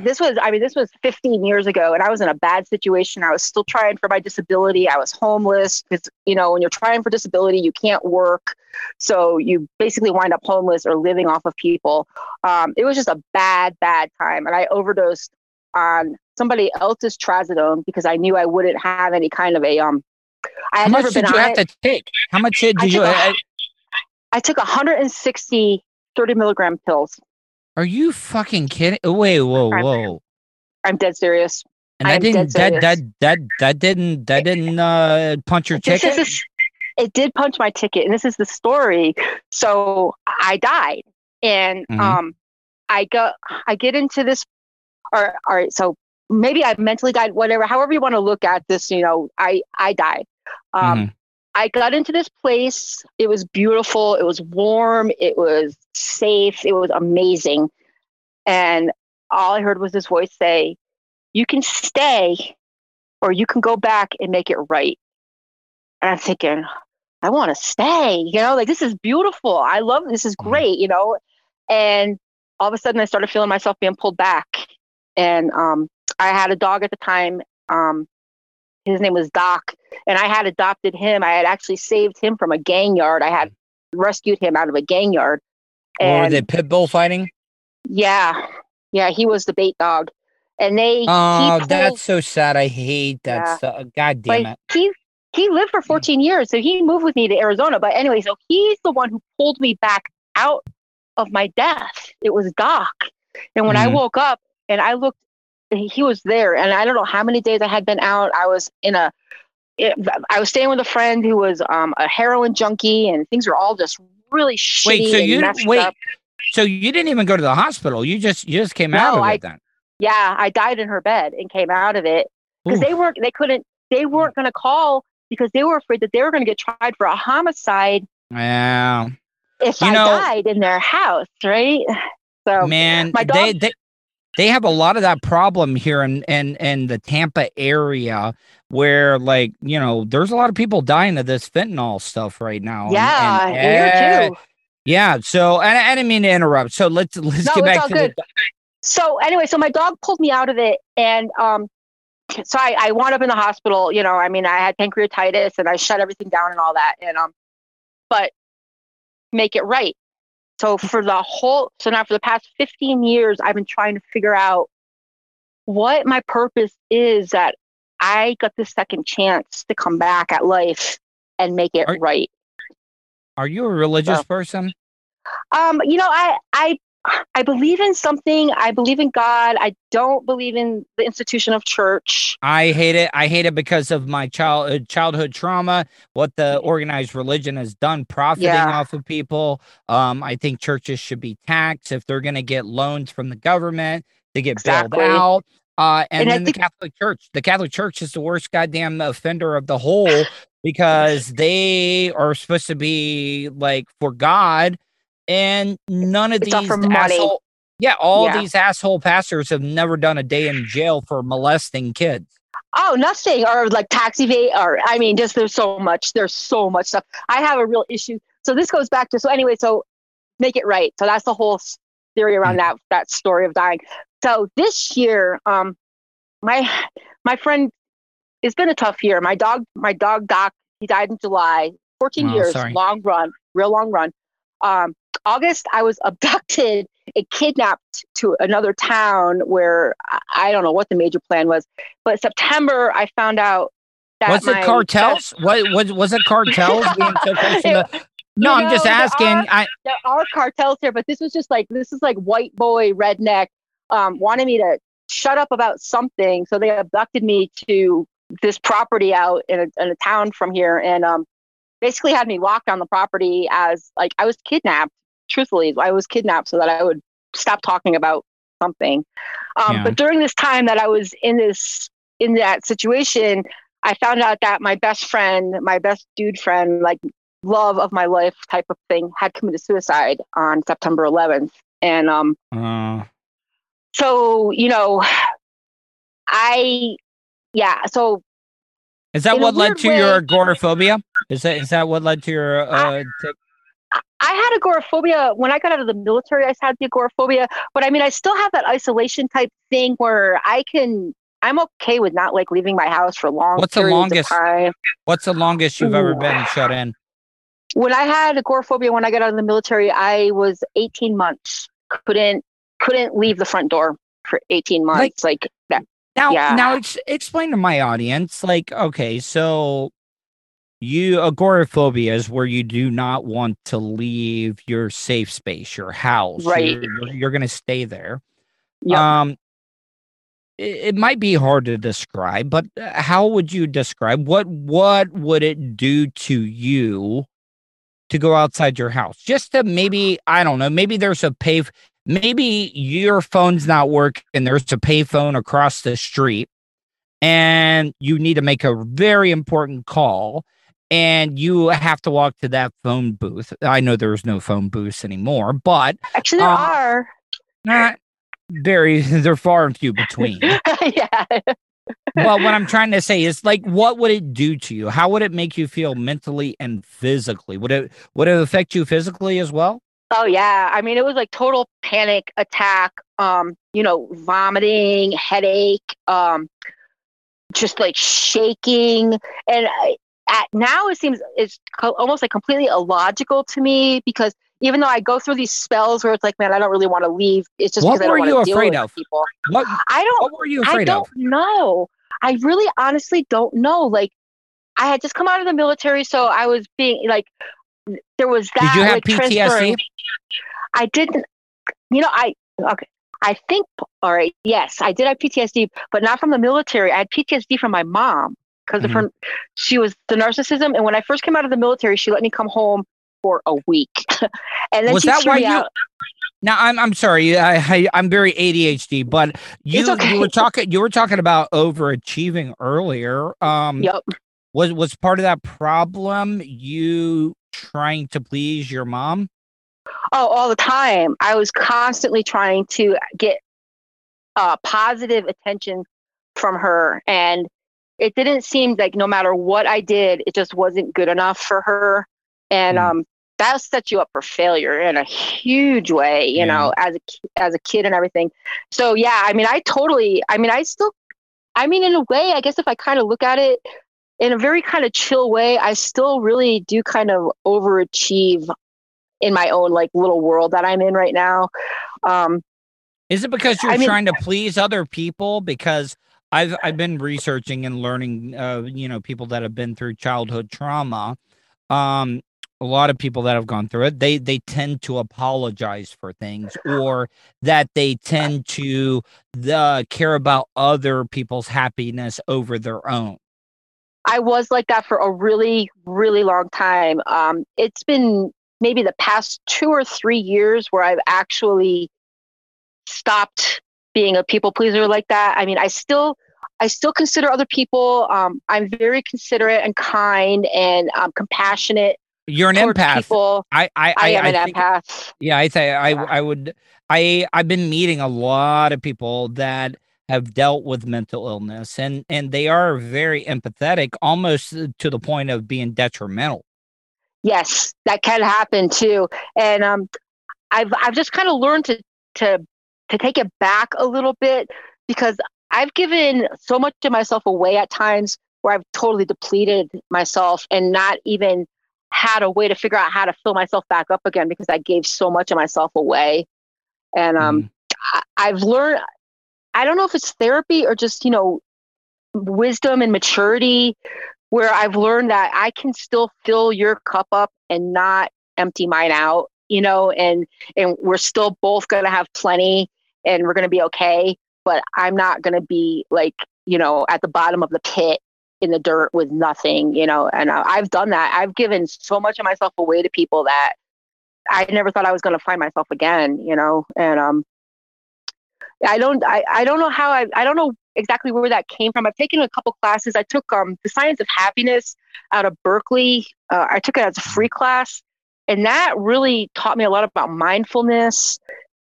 this was, I mean, this was 15 years ago, and I was in a bad situation. I was still trying for my disability. I was homeless because, you know, when you're trying for disability, you can't work. So you basically wind up homeless or living off of people. Um, it was just a bad, bad time. And I overdosed on somebody else's trazodone because I knew I wouldn't have any kind of a um I How had never much did you have it. to take? How much did I you? took a- uh, I took 160 30 milligram pills. Are you fucking kidding? Wait, whoa, whoa! I'm dead serious. And I that didn't that that that that didn't that didn't uh punch your This ticket. is it did punch my ticket, and this is the story. So I died, and Mhm. um, I go, I get into this. Or, all right, so maybe I mentally died. Whatever, however you want to look at this, you know, I I died. Um, Mhm. I got into this place. It was beautiful. It was warm. It was safe. It was amazing. And all I heard was this voice say, You can stay or you can go back and make it right. And I'm thinking, I want to stay. You know, like this is beautiful. I love this is great, you know. And all of a sudden I started feeling myself being pulled back. And um, I had a dog at the time. Um, his name was Doc, and I had adopted him. I had actually saved him from a gang yard. I had rescued him out of a gang yard. Or And they pit bull fighting? yeah, yeah, he was the bait dog. And they Oh, pulled, that's so sad. I hate that Yeah. stuff. God damn like, it. he he lived for 14 years, so he moved with me to Arizona. But anyway, so he's the one who pulled me back out of my death. It was Doc. And when I Mhm. woke up, and I looked, he was there, and I don't know how many days I had been out. I was in a, I was staying with a friend who was um, a heroin junkie, and things were all just really shitty. Wait, so and you messed wait, up. so you didn't even go to the hospital. You just you just came out of I- it then. Yeah, I died in her bed and came out of it because they weren't, they couldn't, they weren't going to call because they were afraid that they were going to get tried for a homicide Yeah, if You I know- died in their house, right? So man, my they, dog- they they have a lot of that problem here in in in the Tampa area where like you know there's a lot of people dying of this fentanyl stuff right now. and- yeah, and, here eh, too. Yeah, so and I didn't mean to interrupt. So let's let's No, get back to the So anyway, so my dog pulled me out of it, and um, so I, I wound up in the hospital. You know, I mean, I had pancreatitis, and I shut everything down and all that, and um, but make it right. So for the whole, so now for the past 15 years, I've been trying to figure out what my purpose is that I got this second chance to come back at life and make it Are- right. Are you a religious So- person? Um, you know, I I I believe in something. I believe in God. I don't believe in the institution of church. I hate it. I hate it because of my child uh, childhood trauma. What the organized religion has done, profiting Yeah. off of people. Um, I think churches should be taxed if they're going to get loans from the government. They get Exactly. bailed out. Uh, and, And then the Catholic Church. The Catholic Church is the worst goddamn offender of the whole because they are supposed to be like for God, and none of It's these asshole. Yeah, all Yeah. these asshole pastors have never done a day in jail for molesting kids. Oh, nothing, or like tax evade, or I mean, just there's so much. There's so much stuff. I have a real issue. So this goes back to so anyway. So make it right. So that's the whole theory around that that story of dying. So this year, um, my my friend, it's been a tough year. My dog, my dog Doc, he died in July. 14 Oh, years, sorry. long run, real long run. Um, August, I was abducted and kidnapped to another town where I, don't know what the major plan was. But September, I found out that Was it cartels? What was was it cartels being so close to the? No, You I'm just know, there asking. are- I there are cartels here, but this was just like this is like white boy redneck um, wanted me to shut up about something, so they abducted me to this property out in a, in a town from here, and um, basically had me locked on the property as like I was kidnapped. Truthfully, I was kidnapped so that I would stop talking about something. Um, Yeah. But during this time that I was in this in that situation, I found out that my best friend, my best dude friend, like love of my life type of thing, had committed suicide on September 11th. And um, uh, so, you know, I, yeah, so is that what led to your way- agoraphobia? Is that is that what led to your uh? t- I had agoraphobia when I got out of the military. I had the agoraphobia, but I mean, I still have that isolation type thing where I can. I'm okay with not like leaving my house for long What's the periods longest- of time. what's the longest you've ever been shut in? When I had agoraphobia when I got out of the military, I was 18 months. Couldn't couldn't leave the front door for 18 months. Like, that. Now, Yeah. now ex- explain to my audience. Like, okay, so you agoraphobia is where you do not want to leave your safe space, your house. Right. You're, you're, going to stay there. Yep. Um, it, it might be hard to describe, but uh, how would you describe what what would it do to you to go outside your house? Just to maybe I don't know, maybe there's a pay maybe your phone's not working and there's a payphone across the street and you need to make a very important call and you have to walk to that phone booth. I know there's no phone booths anymore, but Actually, there Um, are. not very they're far and few between. yeah. well, what I'm trying to say is like what would it do to you? How would it make you feel mentally and physically? Would it would it affect you physically as well? Oh yeah. I mean, it was like total panic attack. Um, you know, vomiting, headache, um, just like shaking, and I, at now it seems it's co- almost like completely illogical to me because even though I go through these spells where it's like, man, I don't really want to leave. It's just What because I don't were want you afraid of? people. What I don't. what were you I afraid don't of? know. I really honestly don't know. Like I had just come out of the military, so I was being like there was that Did you have like, PTSD? I didn't you know, I okay. I think, all right, yes, I did have PTSD, but not from the military. I had PTSD from my mom because of her. She was the narcissism, and when I first came out of the military, she let me come home for a week, and then Was she that why you- out. Now I'm I'm sorry, I, I I'm very ADHD, but you okay. you were talking you were talking about overachieving earlier. Um, Yep. was was part of that problem you trying to please your mom? Oh, all the time. I was constantly trying to get uh, positive attention from her. And it didn't seem like no matter what I did, it just wasn't good enough for her. And Mm. um, that sets you up for failure in a huge way, you Yeah. know, as a, as a kid and everything. So, yeah, I mean, I totally, I mean, I still, I mean, in a way, I guess if I kind of look at it in a very kind of chill way, I still really do kind of overachieve in my own like little world that I'm in right now. Um, Is it because you're I mean- trying to please other people? Because I've I've been researching and learning, uh, you know, people that have been through childhood trauma. Um, a lot of people that have gone through it, they they tend to apologize for things, or that they tend to the care about other people's happiness over their own. I was like that for a really, really long time. Um, it's been maybe the past two or three years where I've actually stopped being a people pleaser like that. I mean, I still, I still consider other people. Um, I'm very considerate and kind and um, compassionate You're an empath. people. I I I, am an think- empath. Yeah, I say I I would I I've been meeting a lot of people that have dealt with mental illness and and they are very empathetic almost to the point of being detrimental. Yes, that can happen too. And um, I've I've just kind of learned to to to take it back a little bit because I've given so much of myself away at times where I've totally depleted myself and not even had a way to figure out how to fill myself back up again because I gave so much of myself away. And um, I, I've learned. I don't know if it's therapy or just you know wisdom and maturity where I've learned that I can still fill your cup up and not empty mine out, you know, and and we're still both going to have plenty and we're going to be okay, but I'm not going to be like, you know, at the bottom of the pit in the dirt with nothing, you know, and I, I've done that. I've given so much of myself away to people that I never thought I was going to find myself again, you know, and um I don't I, I don't know how I I don't know exactly where that came from. I've taken a couple classes. I took um the science of happiness out of Berkeley. Uh, I took it as a free class, and that really taught me a lot about mindfulness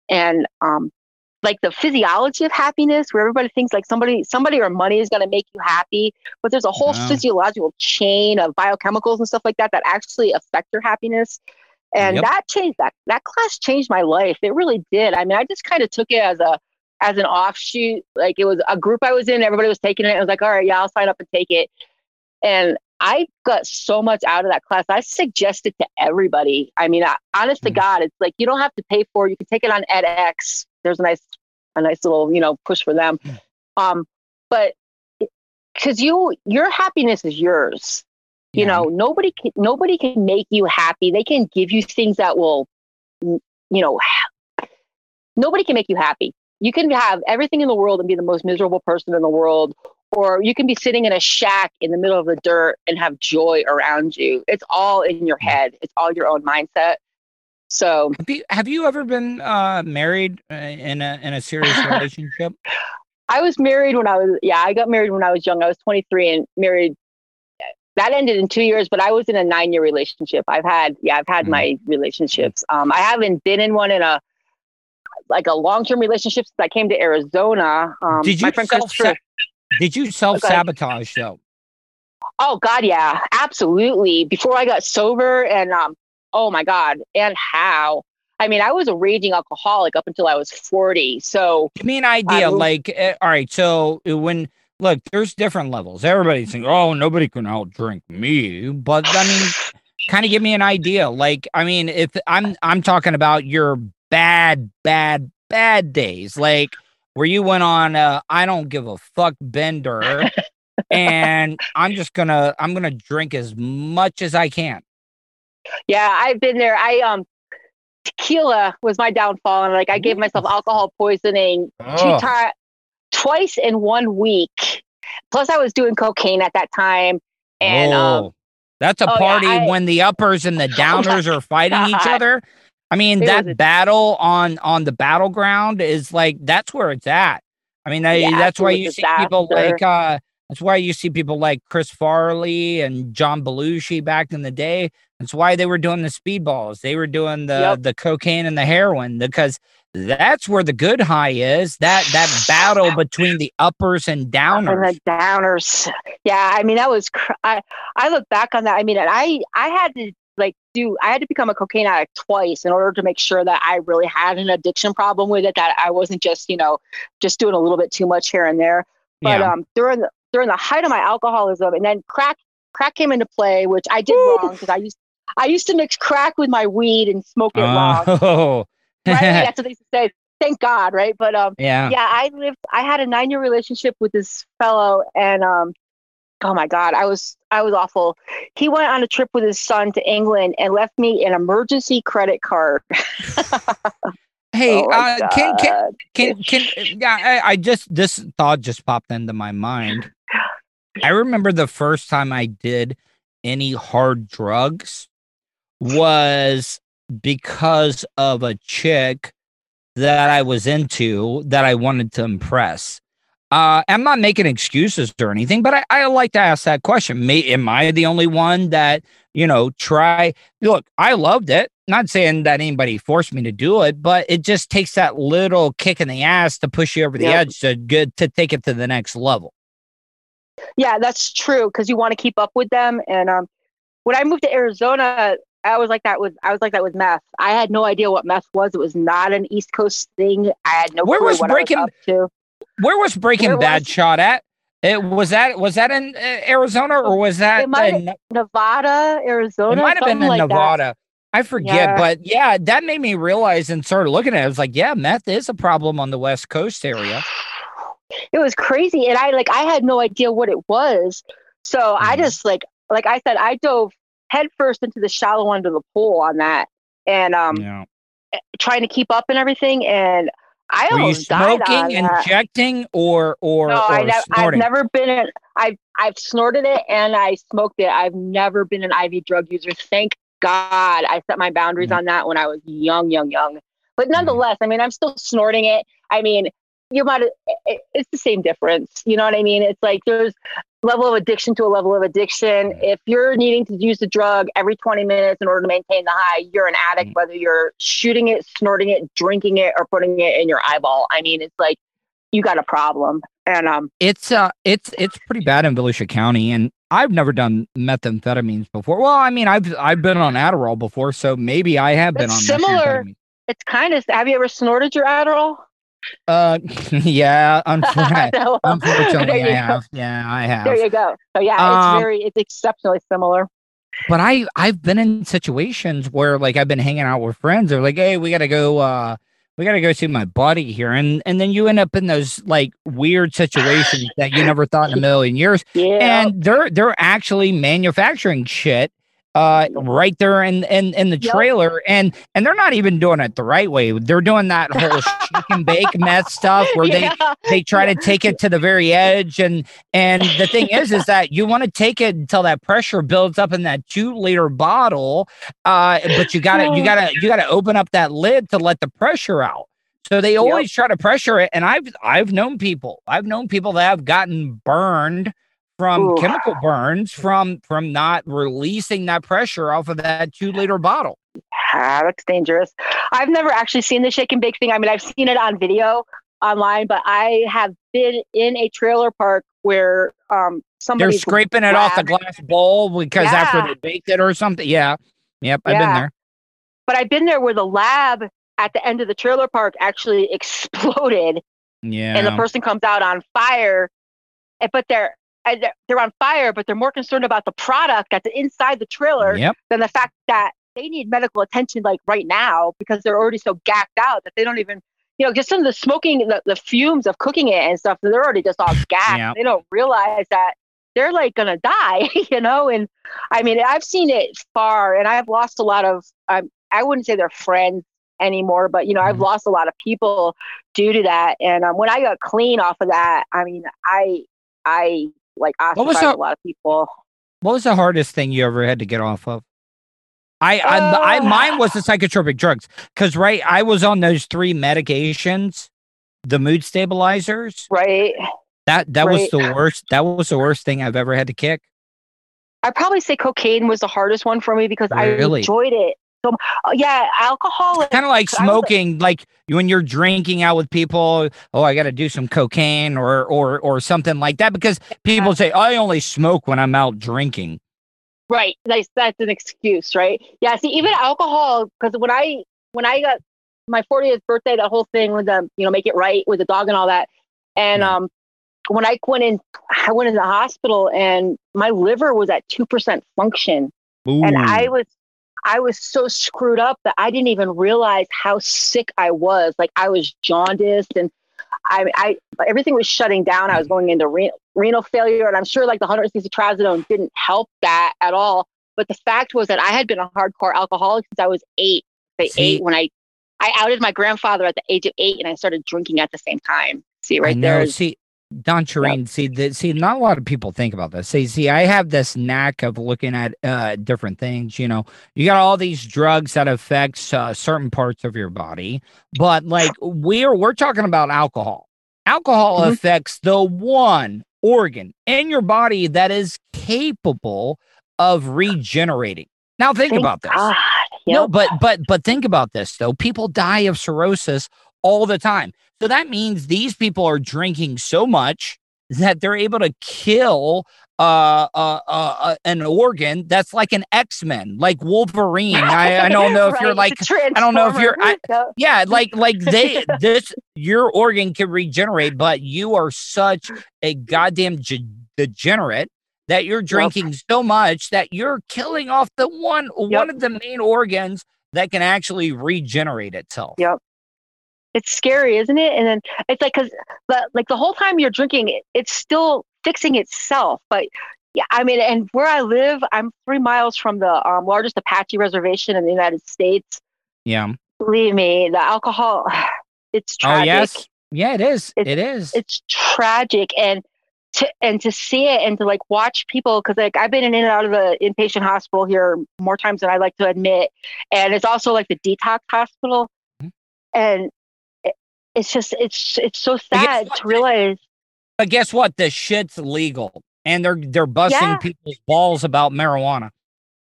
and um like the physiology of happiness, where everybody thinks like somebody somebody or money is going to make you happy, but there's a whole Wow. physiological chain of biochemicals and stuff like that that actually affect your happiness. And Yep. that changed that that class changed my life. It really did. I mean, I just kind of took it as a as an offshoot. Like it was a group I was in, everybody was taking it. I was like, all right, yeah, I'll sign up and take it. And I got so much out of that class. I suggest it to everybody. I mean, I, honest to Mhm. God, it's like you don't have to pay for it. You can take it on edX. There's a nice, a nice little, you know, push for them. Um, but because you, your happiness is yours. You Yeah. know, nobody can, nobody can make you happy. They can give you things that will, you know, nobody can make you happy. You can have everything in the world and be the most miserable person in the world, or you can be sitting in a shack in the middle of the dirt and have joy around you. It's all in your head. It's all your own mindset. So Have you, have you ever been uh, married uh, in a in a serious relationship? I was married when I was yeah, I got married when I was young. I was 23 and married that ended in 2 years, but I was in a 9-year relationship. I've had yeah, I've had Mhm. my relationships. Um I haven't been in one in a like a long-term relationship since I came to Arizona. Um Did you self did you self sabotage though? Oh God, yeah, absolutely. Before I got sober, and um, oh my God, and how? I mean, I was a raging alcoholic up until I was forty. So Give me an idea. will- like, uh, all right, so when look, there's different levels. Everybody's saying, "Oh, nobody can outdrink me," but I mean, kind of give me an idea. Like, I mean, if I'm I'm talking about your bad, bad, bad days, like where you went on, uh, I don't give a fuck bender, and I'm just gonna I'm gonna drink as much as I can. Yeah, I've been there. I um, tequila was my downfall, and like I gave myself alcohol poisoning Oh. two times, twice in one week. Plus, I was doing cocaine at that time, and um, Oh, that's a oh, yeah, party I- when the uppers and the downers are fighting each other. I mean, It that a- battle on on the battleground is like that's where it's at. I mean, I, Yeah, that's why you see people like uh that's why you see people like Chris Farley and John Belushi back in the day. That's why they were doing the speedballs. They were doing the Yep. the cocaine and the heroin because that's where the good high is. That that battle between the uppers and downers. and the downers. Yeah, I mean that was. Cr- I I look back on that. I mean, and I I had to like do. I had to become a cocaine addict twice in order to make sure that I really had an addiction problem with it. That I wasn't just you know just doing a little bit too much here and there. But Yeah. um, during the during the height of my alcoholism, and then crack crack came into play, which I did wrong because I used I used to mix crack with my weed and smoke it raw. Oh. Right? That's what they say. Thank God, right? But um, yeah. yeah i lived i had a nine year relationship with this fellow and um oh my god i was i was awful he went on a trip with his son to england and left me an emergency credit card Hey, Oh uh, can can can can yeah? I, I just this thought just popped into my mind. I remember the first time I did any hard drugs was because of a chick that I was into that I wanted to impress. Uh, I'm not making excuses or anything, but I, I like to ask that question. May, am I the only one that, you know, try? Look, I loved it. Not saying that anybody forced me to do it, but it just takes that little kick in the ass to push you over the Yep. edge to good to take it to the next level. yeah that's true because you want to keep up with them and um when i moved to arizona i was like that was i was like that with meth i had no idea what meth was it was not an east coast thing i had no Where was what Breaking- was Where was Breaking Where Bad was- shot at? It was that was that in uh, Arizona or was that in, nevada arizona it might have been in like that. Nevada. I forget, Yeah. but yeah, that made me realize and started looking at it. I was like, yeah, meth is a problem on the West Coast area. it was crazy and i like i had no idea what it was so i Mhm. just like like i said i dove headfirst into the shallow end of the pool on that and um Yeah. trying to keep up and everything and i Were almost died on smoking, that. injecting, or or, no, or I nev- snorting? never been in, I've I've snorted it and I smoked it. I've never been an IV drug user. Thank God I set my boundaries Mm. on that when I was young, young, young. But nonetheless, I mean, I'm still snorting it. I mean, you might it, it's the same difference. You know what I mean? It's like there's level of addiction to a level of addiction. If you're needing to use the drug every 20 minutes in order to maintain the high, you're an addict, Mm. whether you're shooting it, snorting it, drinking it, or putting it in your eyeball. I mean, it's like you got a problem. And um, it's uh it's it's pretty bad in Volusia County and I've never done methamphetamines before. Well, I mean I've I've been on Adderall before, so maybe I have been on similar. it's kind of. Have you ever snorted your Adderall? Uh yeah, unfortunately, unfortunately I go. have. Yeah, I have. There you go. So yeah, Um, it's very, it's exceptionally similar. but I I've been in situations where like I've been hanging out with friends. They're like, "Hey, we gotta go. uh We gotta go see my buddy here," and and then you end up in those like weird situations that you never thought in a million years. Yeah. And they're they're actually manufacturing shit uh right there in in, in the Yep. trailer. And and they're not even doing it the right way. They're doing that whole shake and bake meth stuff where they Yeah. they try to take it to the very edge. And and the thing is is that you want to take it until that pressure builds up in that two liter bottle uh but you gotta you gotta you gotta open up that lid to let the pressure out. So they always try to pressure it. And i've i've known people. I've known people that have gotten burned from Ooh. chemical burns from from not releasing that pressure off of that two liter bottle. Ah, that's dangerous. I've never actually seen the shake and bake thing. I mean, I've seen it on video online, but I have been in a trailer park where um somebody they're scraping it off the glass bowl because after they baked it or something. Yeah. Yep i've been there. But I've been there where the lab at the end of the trailer park actually exploded yeah and the person comes out on fire eh, but they're they're- on fire but they're more concerned about the product that's inside the trailer yep than the fact that they need medical attention like right now because they're already so gacked out that they don't even you know just some of the smoking the, the fumes of cooking it and stuff they're already just all gacked Yeah. they don't realize that they're like gonna die you know and i mean i've seen it far and i've lost a lot of um, i wouldn't say they're friends anymore. But you know, I've Mhm. lost a lot of people due to that. And um, when I got clean off of that, I mean, I I like What was ostracized that- a lot of people. What was the hardest thing you ever had to get off of? I, I, I Uh, mine was the psychotropic drugs because right, I was on those three medications, the mood stabilizers. Right. That that was the worst. That was the worst thing I've ever had to kick. I'd probably say cocaine was the hardest one for me because Really? I enjoyed it. So uh, yeah, alcohol. is- Kind of like smoking, like when you're drinking out with people. Oh, I got to do some cocaine or or or something like that because people say I only smoke when I'm out drinking. Right. That's that's an excuse, right? Yeah. See, even alcohol, because when I when I got my 40th birthday, that whole thing with the you know make it right with the dog and all that, and Yeah. um, when I went in, I went in the hospital and my liver was at two percent function, and I was I was so screwed up that I didn't even realize how sick I was. Like I was jaundiced and I, I everything was shutting down. I was going into renal, renal failure, and I'm sure like the 160 trazodone didn't help that at all. But the fact was that I had been a hardcore alcoholic since I was eight. Say eight when I I outed my grandfather at the age of eight, and I started drinking at the same time. See right there. is- See, Dawn Shireen, see, the, see, not a lot of people think about this. See, see, I have this knack of looking at uh, different things. You know, you got all these drugs that affects uh, certain parts of your body, but like we're we're talking about alcohol. Alcohol Mhm. affects the one organ in your body that is capable of regenerating. Now, think Thank about this. God. No, but but but think about this though. People die of cirrhosis all the time. So that means these people are drinking so much that they're able to kill uh, uh, uh, uh an organ that's like an X-Men, like Wolverine. I, I don't know if you're like I don't know if you're- I- yeah, like like they this your organ can regenerate, but you are such a goddamn ge- degenerate that you're drinking so much that you're killing off the one one of the main organs that can actually regenerate itself. Yep. It's scary, isn't it? And then it's like because the like the whole time you're drinking, it, it's still fixing itself. But yeah, I mean, and where I live, I'm three miles from the um, largest Apache reservation in the United States. Yeah. Believe me, the alcohol, it's Oh tragic. yes. Yeah, it is. It's- it is. It's tragic, and to and to see it and to like watch people because like I've been in and out of the inpatient hospital here more times than I like to admit, and it's also like the detox hospital, Mhm. and it's just it's it's so sad to realize. but guess what? The shit's legal, and they're they're busting Yeah. people's balls about marijuana.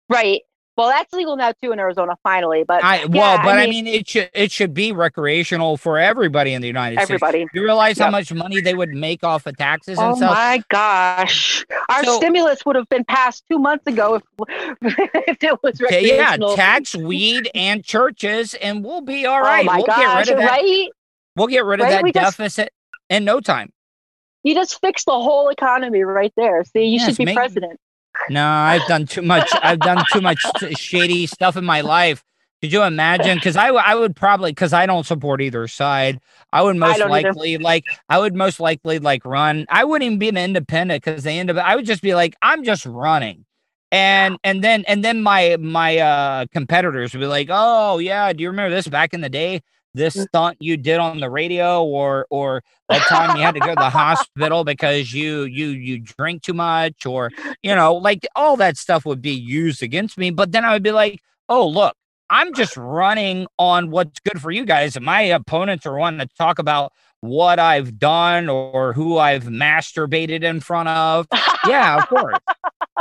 Right. Well, that's legal now too in Arizona finally, but I well, but I I mean, it should it should be recreational for everybody in the United States. everybody. You realize how much money they would make off of taxes and Oh stuff? my gosh. Our So- stimulus would have been passed two months ago if, if it was Ta- yeah, tax weed and churches, and we'll be all oh right. oh my we'll gosh, get rid of that. right? We'll get rid of Right? that We just- deficit in no time. You just fixed the whole economy right there. See, you Yes, should be make- president. No, I've done too much. I've done too much shady stuff in my life. Could you imagine? Because I, w- I would probably because I don't support either side. I would most either. likely like I would most likely like run. I wouldn't even be an independent because they end up. I would just be like I'm just running, and and then and then my my uh competitors would be like, oh yeah, do you remember this back in the day? This Mm. stunt you did on the radio, or or that time you had to go to the hospital because you you you drink too much, or you know, like all that stuff would be used against me. But then I would be like, oh, look, I'm just running on what's good for you guys. My opponents are wanting to talk about what I've done or who I've masturbated in front of. Yeah, of course.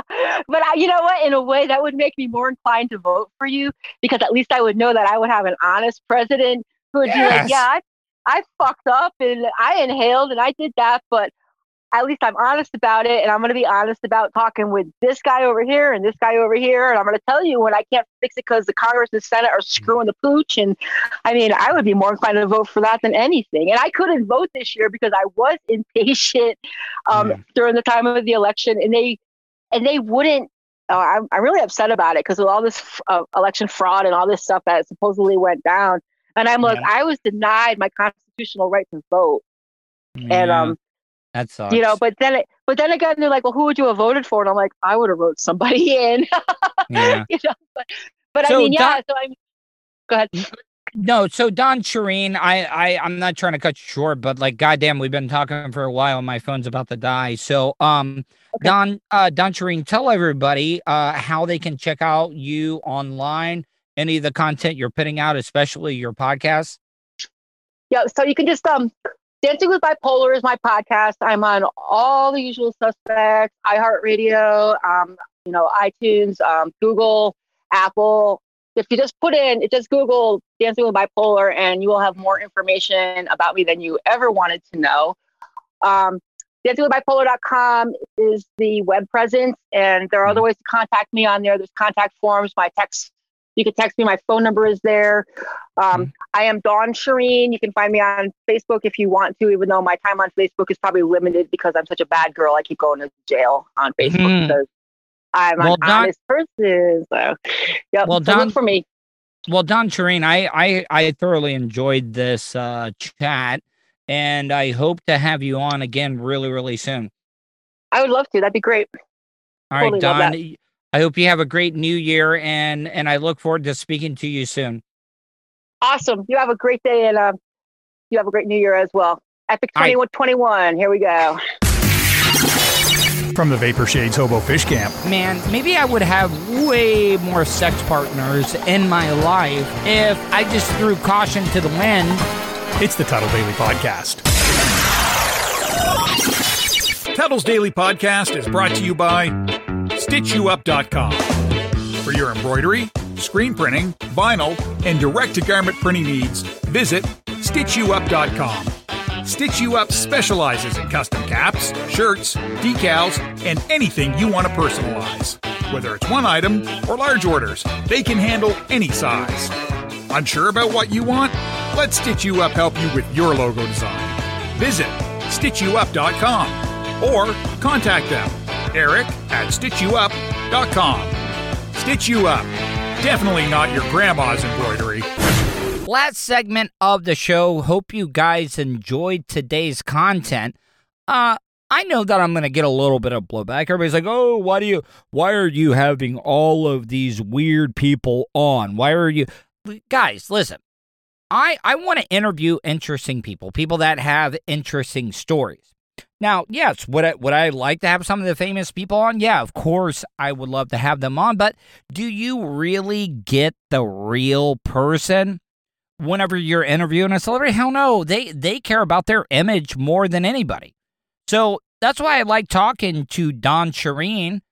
but I, you know what? In a way, that would make me more inclined to vote for you because at least I would know that I would have an honest president who would be Yes. like, "Yeah, I, I fucked up and I inhaled and I did that, but at least I'm honest about it, and I'm going to be honest about talking with this guy over here and this guy over here, and I'm going to tell you when I can't fix it because the Congress and Senate are screwing the pooch." And I mean, I would be more inclined to vote for that than anything. And I couldn't vote this year because I was impatient um, Yeah. during the time of the election, and they and they wouldn't. Uh, I'm, I'm really upset about it because of all this f- uh, election fraud and all this stuff that supposedly went down. And I'm like, Yeah. I was denied my constitutional right to vote. Yeah. And um, that sucks. you know, but then it, but then again, they're like, well, who would you have voted for? And I'm like, I would have wrote somebody in. yeah. you know, but, but So, I mean, yeah. So I'm. Go ahead. no, so Dawn Shireen, I, I, I'm not trying to cut you short, but like, goddamn, we've been talking for a while, and my phone's about to die. So, um, Okay. Dawn, uh, Dawn Shireen, tell everybody, uh, how they can check out you online, any of the content you're putting out, especially your podcast. Yeah, so you can just um Dancing with Bipolar is my podcast. I'm on all the usual suspects, iHeartRadio, um, you know, iTunes, um, Google, Apple. If you just put in, it, just Google Dancing with Bipolar, and you will have more information about me than you ever wanted to know. Um, dancingwithbipolar.com is the web presence, and there are other ways to contact me on there. There's contact forms, my text. You can text me. My phone number is there. Um, I am Dawn Shireen. You can find me on Facebook if you want to, even though my time on Facebook is probably limited because I'm such a bad girl. I keep going to jail on Facebook Mhm. because I'm Well, an Dawn- honest person. So, yep. Well, so look for me. Well, Dawn Shireen, I, I, I thoroughly enjoyed this uh, chat, and I hope to have you on again really, really soon. I would love to. That'd be great. All right, Totally Dawn. That. I hope you have a great new year, and and I look forward to speaking to you soon. Awesome. You have a great day and um, you have a great new year as well. Epic All right. 2121. Here we go. From the Vapor Shades Hobo Fish Camp. Man, maybe I would have way more sex partners in my life if I just threw caution to the wind. It's the Tuddle Daily Podcast. Tuddle's Daily Podcast is brought to you by StitchYouUp.com. For your embroidery, screen printing, vinyl, and direct to garment printing needs, visit StitchYouUp.com. Stitch You Up specializes in custom caps, shirts, decals, and anything you want to personalize. Whether it's one item or large orders, they can handle any size. Unsure about what you want? Let Stitch You Up help you with your logo design. Visit StitchYouUp.com or contact them, Eric at StitchYouUp.com. Stitch You Up. Definitely not your grandma's embroidery. Last segment of the show. Hope you guys enjoyed today's content. Uh, I know that I'm going to get a little bit of blowback. Everybody's like, "Oh, why do you? Why are you having all of these weird people on? Why are you?" Guys, listen. I I want to interview interesting people, people that have interesting stories. Now, yes, would I would I like to have some of the famous people on? Yeah, of course I would love to have them on, but do you really get the real person whenever you're interviewing a celebrity? Hell no. They they care about their image more than anybody. So that's why I like talking to Dawn Shireen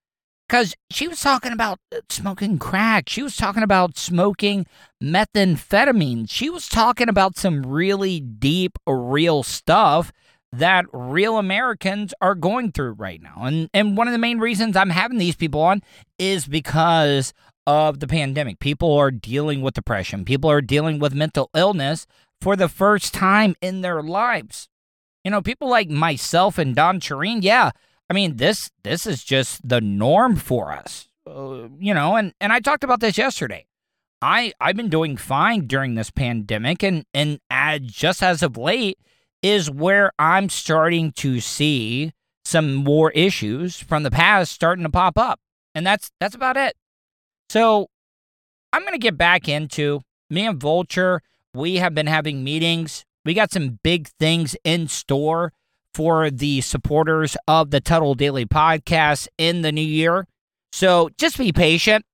because she was talking about uh, smoking crack. She was talking about smoking methamphetamine. She was talking about some really deep, real stuff that real Americans are going through right now. And and one of the main reasons I'm having these people on is because of the pandemic. People are dealing with depression. People are dealing with mental illness for the first time in their lives. You know, people like myself and Dawn Shireen, yeah. I mean, this this is just the norm for us. Uh, you know, and and I talked about this yesterday. I I've been doing fine during this pandemic and and uh, just as of late is where I'm starting to see some more issues from the past starting to pop up. And that's that's about it. So I'm going to get back into me and Vulture. We have been having meetings. We got some big things in store for the supporters of the Tuddle Daily podcast in the new year. So just be patient.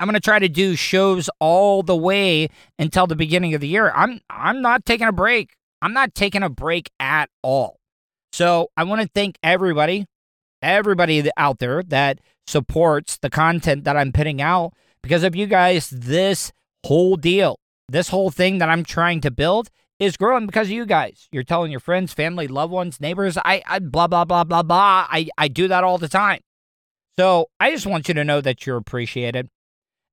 I'm going to try to do shows all the way until the beginning of the year. I'm I'm not taking a break. I'm not taking a break at all. So I want to thank everybody, everybody out there that supports the content that I'm putting out. Because of you guys, this whole deal, this whole thing that I'm trying to build is growing because of you guys. You're telling your friends, family, loved ones, neighbors. I, I blah blah blah blah blah. I, I do that all the time. So I just want you to know that you're appreciated.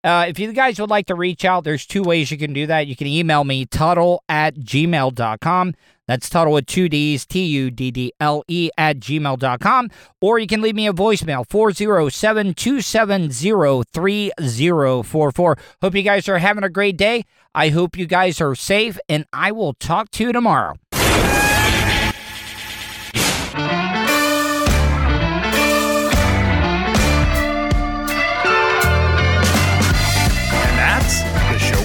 Uh, if you guys would like to reach out, there's two ways you can do that. You can email me, Tuddle at gmail.com. That's Tuddle with two D's, T U D D L E at gmail.com. Or you can leave me a voicemail, 407 270 3044. Hope you guys are having a great day. I hope you guys are safe, and I will talk to you tomorrow.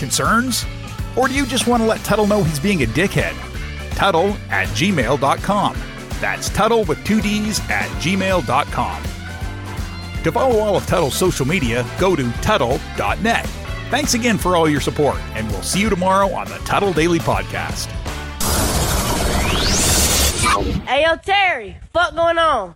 Concerns? Or do you just want to let Tuddle know he's being a dickhead? Tuddle at gmail.com. That's Tuddle with two D's at gmail.com. To follow all of Tuddle's social media, go to Tuddle.net. Thanks again for all your support, and we'll see you tomorrow on the Tuddle Daily Podcast. Hey, yo, Terry, fuck going on?